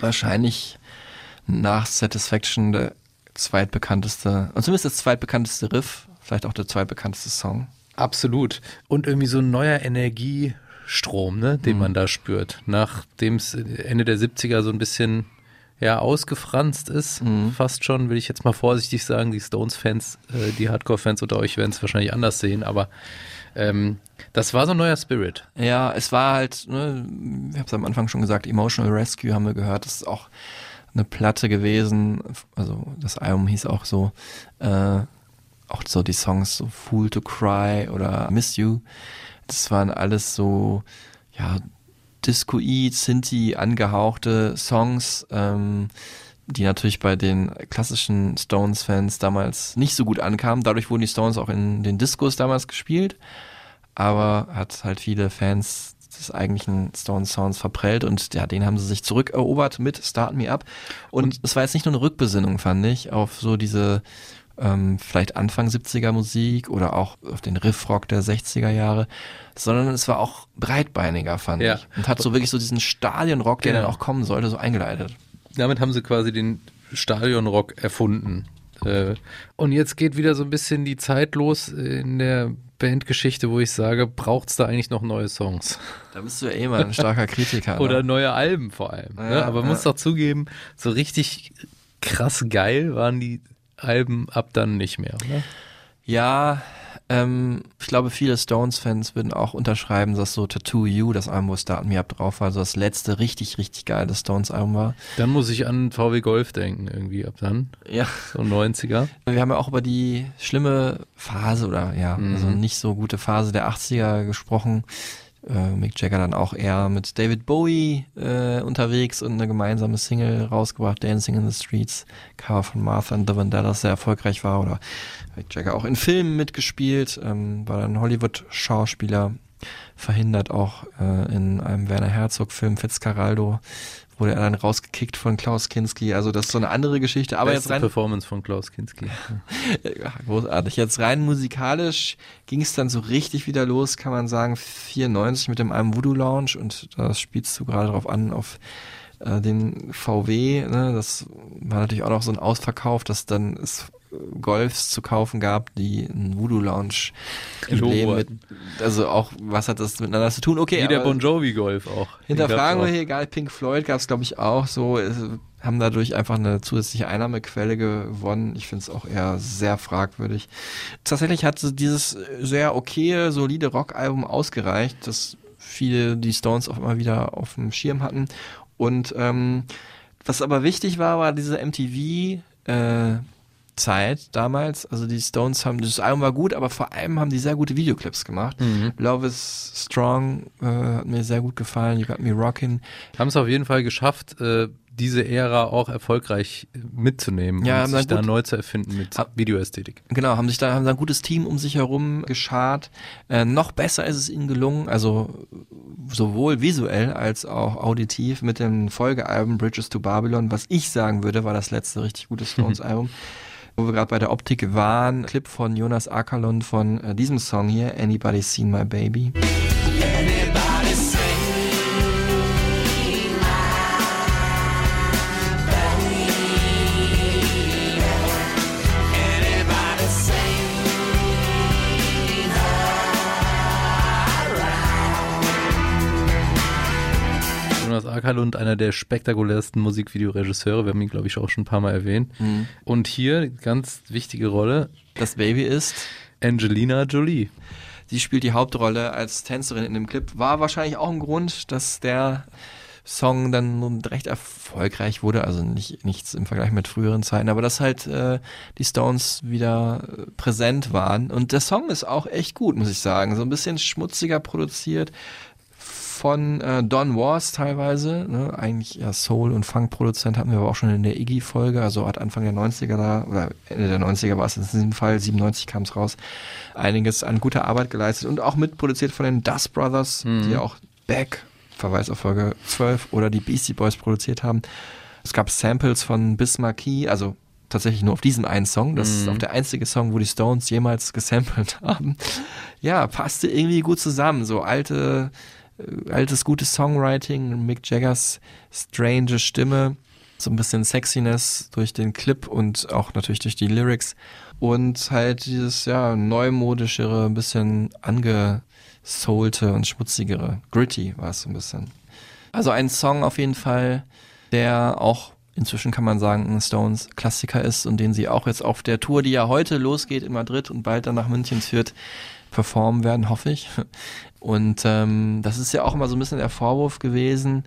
Wahrscheinlich nach Satisfaction der zweitbekannteste, und zumindest das zweitbekannteste Riff, vielleicht auch der zweitbekannteste Song. Absolut. Und irgendwie so ein neuer Energiestrom, ne, den man da spürt. Nachdem es Ende der 70er so ein bisschen ja, ausgefranst ist, fast schon, will ich jetzt mal vorsichtig sagen, die Stones-Fans, äh, die Hardcore-Fans unter euch werden es wahrscheinlich anders sehen, aber ähm, das war so ein neuer Spirit. Ja, es war halt, ne, ich habe es am Anfang schon gesagt, Emotional Rescue haben wir gehört, das ist auch eine Platte gewesen, also das Album hieß auch so, äh, auch so die Songs so Fool to Cry oder Miss You, das waren alles so, ja, Discoid, Sinti angehauchte Songs, ähm, die natürlich bei den klassischen Stones-Fans damals nicht so gut ankamen. Dadurch wurden die Stones auch in den Discos damals gespielt, aber hat halt viele Fans des eigentlichen Stones-Sounds verprellt und ja, den haben sie sich zurückerobert mit Start Me Up. Und es war jetzt nicht nur eine Rückbesinnung, fand ich, auf so diese ähm, vielleicht Anfang 70er Musik oder auch auf den Riffrock der 60er Jahre, sondern es war auch breitbeiniger, fand Ja. ich. Und hat so wirklich so diesen Stadionrock, der Genau. dann auch kommen sollte, so eingeleitet. Damit haben sie quasi den Stadionrock erfunden. Äh, Und jetzt geht wieder so ein bisschen die Zeit los in der Bandgeschichte, wo ich sage, braucht es da eigentlich noch neue Songs? Da bist du ja eh mal ein starker Kritiker. *laughs* ne? Oder neue Alben vor allem. ne? Ja, Aber man ja. muss doch zugeben, so richtig krass geil waren die Alben ab dann nicht mehr. Oder? Ja, ähm, ich glaube, viele Stones-Fans würden auch unterschreiben, dass so Tattoo You, das Album, wo Start Me Up drauf war, also das letzte richtig, richtig geile Stones-Album war. Dann muss ich an VW Golf denken, irgendwie ab dann. Ja. So 90er. Wir haben ja auch über die schlimme Phase oder ja, Mhm. also nicht so gute Phase der 80er gesprochen. Äh, Mick Jagger dann auch eher mit David Bowie äh, unterwegs und eine gemeinsame Single rausgebracht, Dancing in the Streets, Cover von Martha and the Vandellas, sehr erfolgreich war. Oder Mick Jagger auch in Filmen mitgespielt, ähm, war dann Hollywood-Schauspieler, verhindert auch äh, in einem Werner Herzog-Film Fitzcarraldo, wurde er dann rausgekickt von Klaus Kinski. Also das ist so eine andere Geschichte. Aber Beste jetzt rein Performance von Klaus Kinski. *laughs* ja, großartig. Jetzt rein musikalisch ging es dann so richtig wieder los, kann man sagen, 94 mit dem Album Voodoo Lounge und da spielst du gerade drauf an, auf äh, den VW, ne, das war natürlich auch noch so ein Ausverkauf, dass dann äh, Golfs zu kaufen gab, die ein Voodoo Lounge mit, also auch, was hat das miteinander zu tun? Okay, Wie der Bon Jovi Golf auch. Hinterfragen wir hier, egal, Pink Floyd gab es, glaube ich, auch so, haben dadurch einfach eine zusätzliche Einnahmequelle gewonnen. Ich finde es auch eher sehr fragwürdig. Tatsächlich hat dieses sehr okaye, solide Rockalbum ausgereicht, dass viele die Stones auch immer wieder auf dem Schirm hatten. Und ähm, was aber wichtig war, war diese MTV äh, Zeit damals. Also die Stones haben, das Album war gut, aber vor allem haben die sehr gute Videoclips gemacht. Mhm. Love is Strong äh, hat mir sehr gut gefallen. You Got Me Rockin'. Haben es auf jeden Fall geschafft, äh, diese Ära auch erfolgreich äh, mitzunehmen Ja, und sich da gut- neu zu erfinden mit Videoästhetik. Genau, haben sich da haben da ein gutes Team um sich herum geschart. Äh, noch besser ist es ihnen gelungen, also sowohl visuell als auch auditiv mit dem Folgealbum Bridges to Babylon, was ich sagen würde, war das letzte richtig gute *laughs* Stones-Album. Wo wir gerade bei der Optik waren, Clip von Jonas Akalon von äh, diesem Song hier, Anybody Seen My Baby. Anybody Jonas Ackerlund, einer der spektakulärsten Musikvideoregisseure. Wir haben ihn, glaube ich, auch schon ein paar Mal erwähnt. Mhm. Und hier, ganz wichtige Rolle. Das Baby ist Angelina Jolie. Sie spielt die Hauptrolle als Tänzerin in dem Clip. War wahrscheinlich auch ein Grund, dass der Song dann nun recht erfolgreich wurde. Also nicht, nichts im Vergleich mit früheren Zeiten, aber dass halt äh, die Stones wieder äh, präsent waren. Und der Song ist auch echt gut, muss ich sagen. So ein bisschen schmutziger produziert von äh, Don Wars teilweise, ne? eigentlich ja Soul- und Funk-Produzent hatten wir aber auch schon in der Iggy-Folge, also hat Anfang der 90er da, oder Ende der 90er war es in diesem Fall, 97 kam es raus, einiges an guter Arbeit geleistet und auch mitproduziert von den Dust Brothers, Mhm. die ja auch Back, Verweis auf Folge 12, oder die Beastie Boys produziert haben. Es gab Samples von Bismarcky, also tatsächlich nur auf diesem einen Song. Das ist Mhm. auch der einzige Song, wo die Stones jemals gesampelt *laughs* haben. Ja, passte irgendwie gut zusammen. So alte, altes, gutes Songwriting, Mick Jaggers strange Stimme, so ein bisschen Sexiness durch den Clip und auch natürlich durch die Lyrics. Und halt dieses, ja, neumodischere, ein bisschen angesoulte und schmutzigere. Gritty war es so ein bisschen. Also ein Song auf jeden Fall, der auch inzwischen kann man sagen, ein Stones Klassiker ist und den sie auch jetzt auf der Tour, die ja heute losgeht in Madrid und bald dann nach München führt, performen werden, hoffe ich. Und ähm, das ist ja auch immer so ein bisschen der Vorwurf gewesen,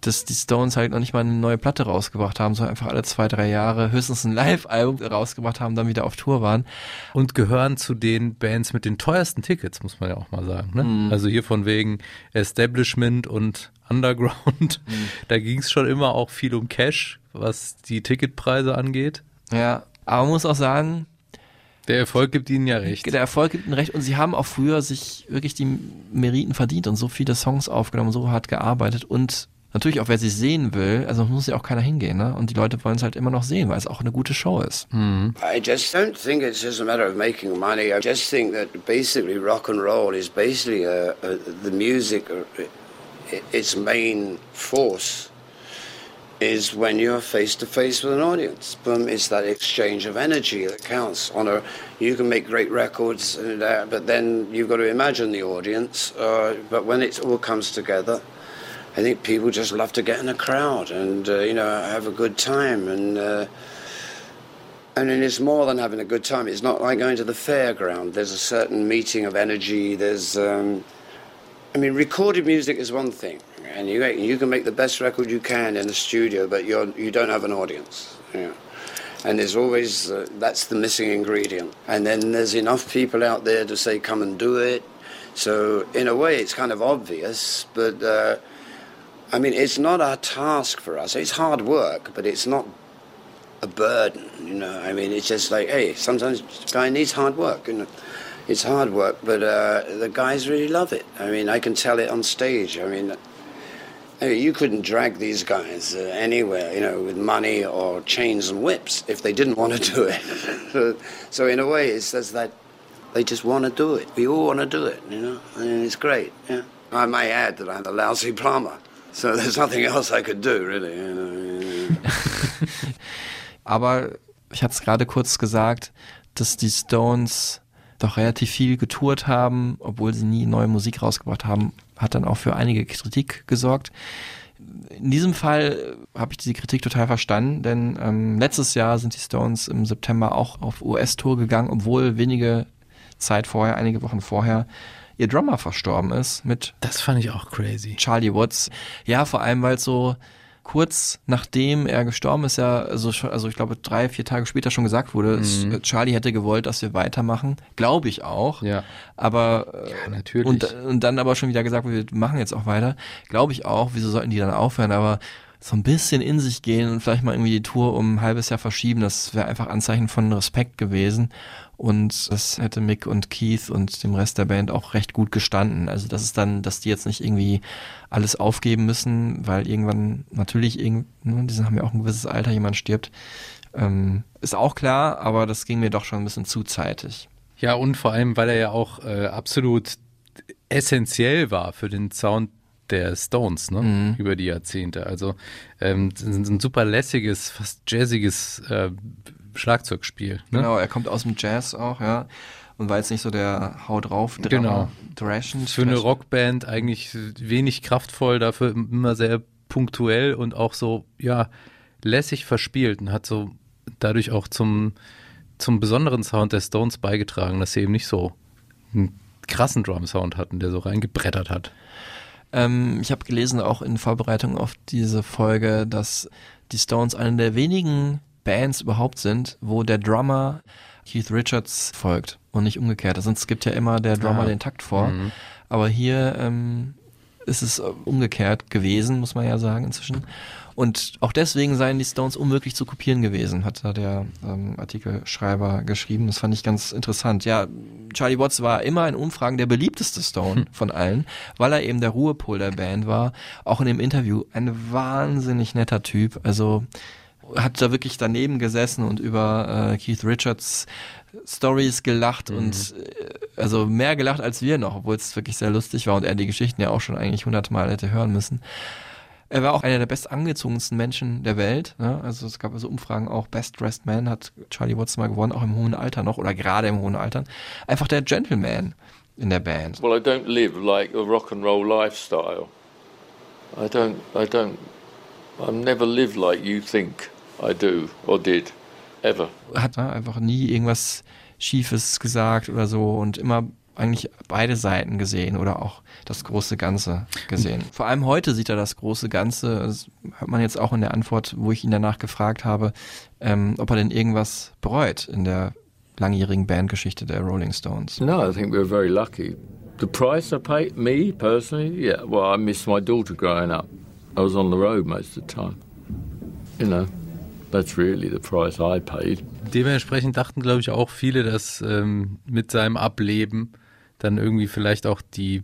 dass die Stones halt noch nicht mal eine neue Platte rausgebracht haben, sondern einfach alle zwei, drei Jahre höchstens ein Live-Album rausgebracht haben, dann wieder auf Tour waren. Und gehören zu den Bands mit den teuersten Tickets, muss man ja auch mal sagen. Ne? Mhm. Also hier von wegen Establishment und Underground. Mhm. *laughs* Da ging es schon immer auch viel um Cash, was die Ticketpreise angeht. Ja, aber man muss auch sagen, der Erfolg gibt ihnen ja recht. Der Erfolg gibt ihnen recht und sie haben auch früher sich wirklich die Meriten verdient und so viele Songs aufgenommen, so hart gearbeitet und natürlich auch wer sie sehen will, also muss ja auch keiner hingehen, ne? Und die Leute wollen es halt immer noch sehen, weil es auch eine gute Show ist. I just don't think it's just a matter of making money. I just think that basically rock and roll is basically uh uh the music, uh, i- its main force is when you're face to face with an audience. Boom, it's that exchange of energy that counts. On a, you can make great records, uh, but then you've got to imagine the audience. Uh, but when it all comes together, I think people just love to get in a crowd and uh, you know have a good time and. Uh, I mean, it's more than having a good time. It's not like going to the fairground. There's a certain meeting of energy. There's, um, I mean, recorded music is one thing, and you you can make the best record you can in the studio, but you're you don't have an audience. And there's always uh, that's the missing ingredient. And then there's enough people out there to say, "Come and do it." So in a way, it's kind of obvious, but uh, I mean, it's not our task for us. It's hard work, but it's not a burden, you know. I mean, it's just like, hey, sometimes the guy needs hard work, you know. It's hard work, but uh, the guys really love it. I mean, I can tell it on stage. I mean, you couldn't drag these guys uh, anywhere, you know, with money or chains and whips if they didn't want to do it. so, *laughs* so in a way, it says that they just want to do it. We all want to do it, you know, and it's great. Yeah. I may add that I'm a lousy plumber, so there's nothing else I could do, really. You know. *laughs* Aber ich hatte es gerade kurz gesagt, dass die Stones doch relativ viel getourt haben, obwohl sie nie neue Musik rausgebracht haben, hat dann auch für einige Kritik gesorgt. In diesem Fall habe ich diese Kritik total verstanden, denn ähm, letztes Jahr sind die Stones im September auch auf US-Tour gegangen, obwohl wenige Zeit vorher, einige Wochen vorher, ihr Drummer verstorben ist mit. Das fand ich auch crazy. Charlie Watts. Ja, vor allem, weil es so kurz nachdem er gestorben ist, ja, also, also ich glaube drei, vier Tage später schon gesagt wurde, Mhm. Charlie hätte gewollt, dass wir weitermachen. Glaube ich auch. Ja. Aber äh, Ja, natürlich. Und, und dann aber schon wieder gesagt, wir machen jetzt auch weiter. Glaube ich auch. Wieso sollten die dann aufhören? Aber so ein bisschen in sich gehen und vielleicht mal irgendwie die Tour um ein halbes Jahr verschieben, das wäre einfach Anzeichen von Respekt gewesen. Und das hätte Mick und Keith und dem Rest der Band auch recht gut gestanden. Also das ist dann, dass die jetzt nicht irgendwie alles aufgeben müssen, weil irgendwann natürlich irgend, ne, die haben ja auch ein gewisses Alter, jemand stirbt. Ähm, ist auch klar, aber das ging mir doch schon ein bisschen zu zeitig. Ja, und vor allem, weil er ja auch äh, absolut essentiell war für den Sound der Stones, ne? Mhm. Über die Jahrzehnte. Also ähm, ist ein super lässiges, fast jazziges äh, Schlagzeugspiel. Ne? Genau, er kommt aus dem Jazz auch, ja. Und war jetzt nicht so der Hau drauf, Genau. Thrashend. Für eine Rockband eigentlich wenig kraftvoll, dafür immer sehr punktuell und auch so, ja, lässig verspielt und hat so dadurch auch zum, zum besonderen Sound der Stones beigetragen, dass sie eben nicht so einen krassen Drum-Sound hatten, der so reingebrettert hat. Ähm, ich habe gelesen, auch in Vorbereitung auf diese Folge, dass die Stones eine der wenigen Bands überhaupt sind, wo der Drummer Keith Richards folgt und nicht umgekehrt. Es gibt ja immer der Drummer Ah. den Takt vor, Mhm. aber hier ähm, ist es äh, umgekehrt gewesen, muss man ja sagen inzwischen. Und auch deswegen seien die Stones unmöglich zu kopieren gewesen, hat da der ähm, Artikelschreiber geschrieben. Das fand ich ganz interessant. Ja, Charlie Watts war immer in Umfragen der beliebteste Stone von allen, weil er eben der Ruhepol der Band war. Auch in dem Interview ein wahnsinnig netter Typ. Also hat da wirklich daneben gesessen und über äh, Keith Richards Stories gelacht und äh, also mehr gelacht als wir noch, obwohl es wirklich sehr lustig war und er die Geschichten ja auch schon eigentlich hundertmal hätte hören müssen. Er war auch einer der bestangezogensten Menschen der Welt. Ne? Also es gab also Umfragen auch Best Dressed Man hat Charlie Watts mal gewonnen, auch im hohen Alter noch oder gerade im hohen Alter. Einfach der Gentleman in der Band. Well, I don't live like a rock and roll lifestyle. I don't. I don't. I've never lived like you think I do or did, ever. Hat ne, einfach nie irgendwas Schiefes gesagt oder so und immer eigentlich beide Seiten gesehen oder auch das große Ganze gesehen. Vor allem heute sieht er das große Ganze. Das hört man jetzt auch in der Antwort, wo ich ihn danach gefragt habe, ähm, ob er denn irgendwas bereut in der langjährigen Bandgeschichte der Rolling Stones. No, I think we were very lucky. The price I paid, me personally, yeah. Well, I missed my daughter growing up. I was on the road most of the time. You know, that's really the price I paid. Dementsprechend dachten, glaube ich, auch viele, dass ähm, mit seinem Ableben dann irgendwie vielleicht auch die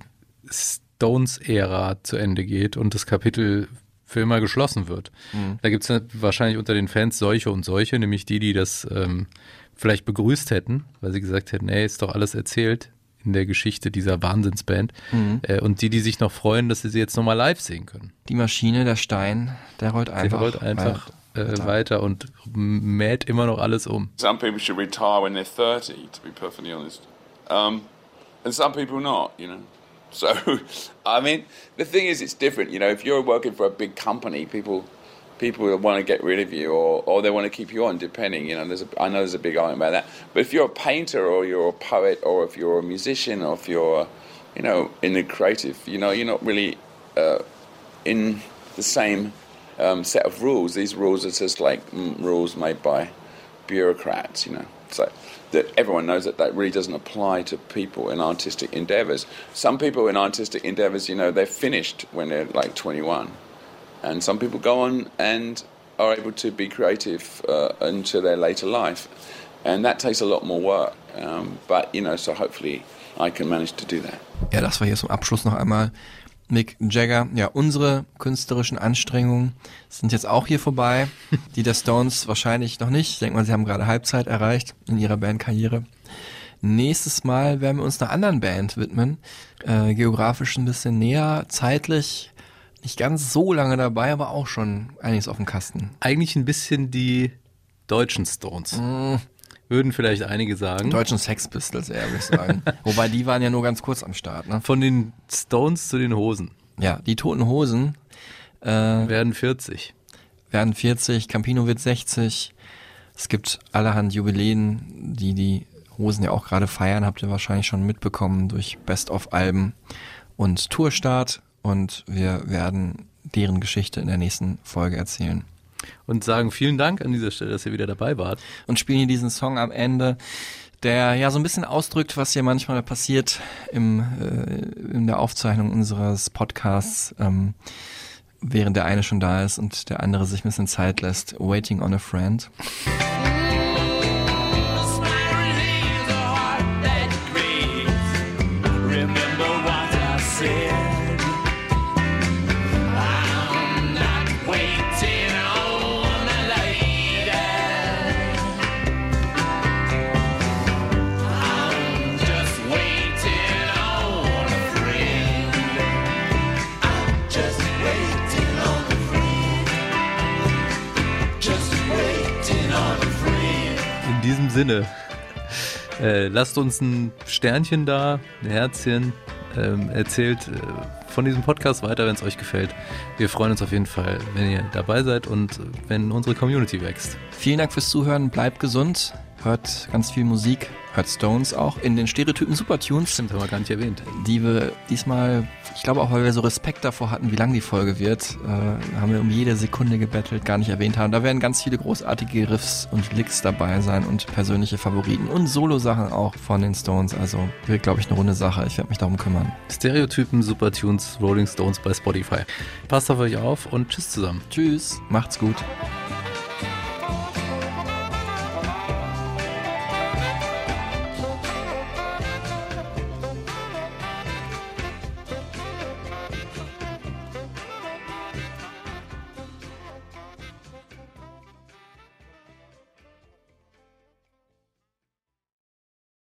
Stones-Ära zu Ende geht und das Kapitel für immer geschlossen wird. Mhm. Da gibt es wahrscheinlich unter den Fans solche und solche, nämlich die, die das ähm, vielleicht begrüßt hätten, weil sie gesagt hätten, ey, ist doch alles erzählt in der Geschichte dieser Wahnsinnsband. Mhm. Äh, und die, die sich noch freuen, dass sie sie jetzt nochmal live sehen können. Die Maschine, der Stein, der rollt einfach, Der rollt einfach äh, weiter und mäht immer noch alles um. Some people should retire when they're 30, to be perfectly honest. Um, and some people not, you know. *laughs* So, I mean, the thing is, it's different. You know, if you're working for a big company, people people want to get rid of you or, or they want to keep you on, depending. You know, there's a, I know there's a big argument about that. But if you're a painter or you're a poet or if you're a musician or if you're, you know, in the creative, you know, you're not really uh, in the same um, set of rules. These rules are just like mm, rules made by bureaucrats, you know. So that everyone knows that that really doesn't apply to people in artistic endeavors. Some people in artistic endeavors, you know, they're finished when they're like 21, and some people go on and are able to be creative uh, into their later life, and that takes a lot more work. Um, but you know, so hopefully I can manage to do that. Ja, das war hier zum Abschluss noch einmal Mick Jagger. Ja, unsere künstlerischen Anstrengungen sind jetzt auch hier vorbei. *laughs* Die der Stones wahrscheinlich noch nicht. Ich denke mal, sie haben gerade Halbzeit erreicht in ihrer Bandkarriere. Nächstes Mal werden wir uns einer anderen Band widmen. Äh, geografisch ein bisschen näher, zeitlich nicht ganz so lange dabei, aber auch schon einiges auf dem Kasten. Eigentlich ein bisschen die deutschen Stones. Würden vielleicht einige sagen. Deutschen Sex Pistols eher, würde ich sagen. *laughs* Wobei die waren ja nur ganz kurz am Start. Ne? Von den Stones zu den Hosen. Ja, die Toten Hosen äh, werden 40. Werden 40, Campino wird 60. Es gibt allerhand Jubiläen, die die Hosen ja auch gerade feiern, habt ihr wahrscheinlich schon mitbekommen durch Best-of-Alben und Tourstart. Und wir werden deren Geschichte in der nächsten Folge erzählen. Und sagen vielen Dank an dieser Stelle, dass ihr wieder dabei wart. Und spielen hier diesen Song am Ende, der ja so ein bisschen ausdrückt, was hier manchmal passiert im, äh, in der Aufzeichnung unseres Podcasts, ähm, während der eine schon da ist und der andere sich ein bisschen Zeit lässt. Waiting on a Friend. Sinne, äh, lasst uns ein Sternchen da, ein Herzchen, ähm, erzählt äh, von diesem Podcast weiter, wenn es euch gefällt. Wir freuen uns auf jeden Fall, wenn ihr dabei seid und wenn unsere Community wächst. Vielen Dank fürs Zuhören, bleibt gesund, hört ganz viel Musik, hört Stones auch in den Stereotypen Supertunes. Stimmt, haben wir gar nicht erwähnt. Die wir diesmal, ich glaube auch, weil wir so Respekt davor hatten, wie lang die Folge wird, äh, haben wir um jede Sekunde gebettelt, gar nicht erwähnt haben. Da werden ganz viele großartige Riffs und Licks dabei sein und persönliche Favoriten und Solo-Sachen auch von den Stones. Also wird, glaube ich, eine runde Sache. Ich werde mich darum kümmern. Stereotypen Supertunes Rolling Stones bei Spotify. Passt auf euch auf und tschüss zusammen. Tschüss, macht's gut.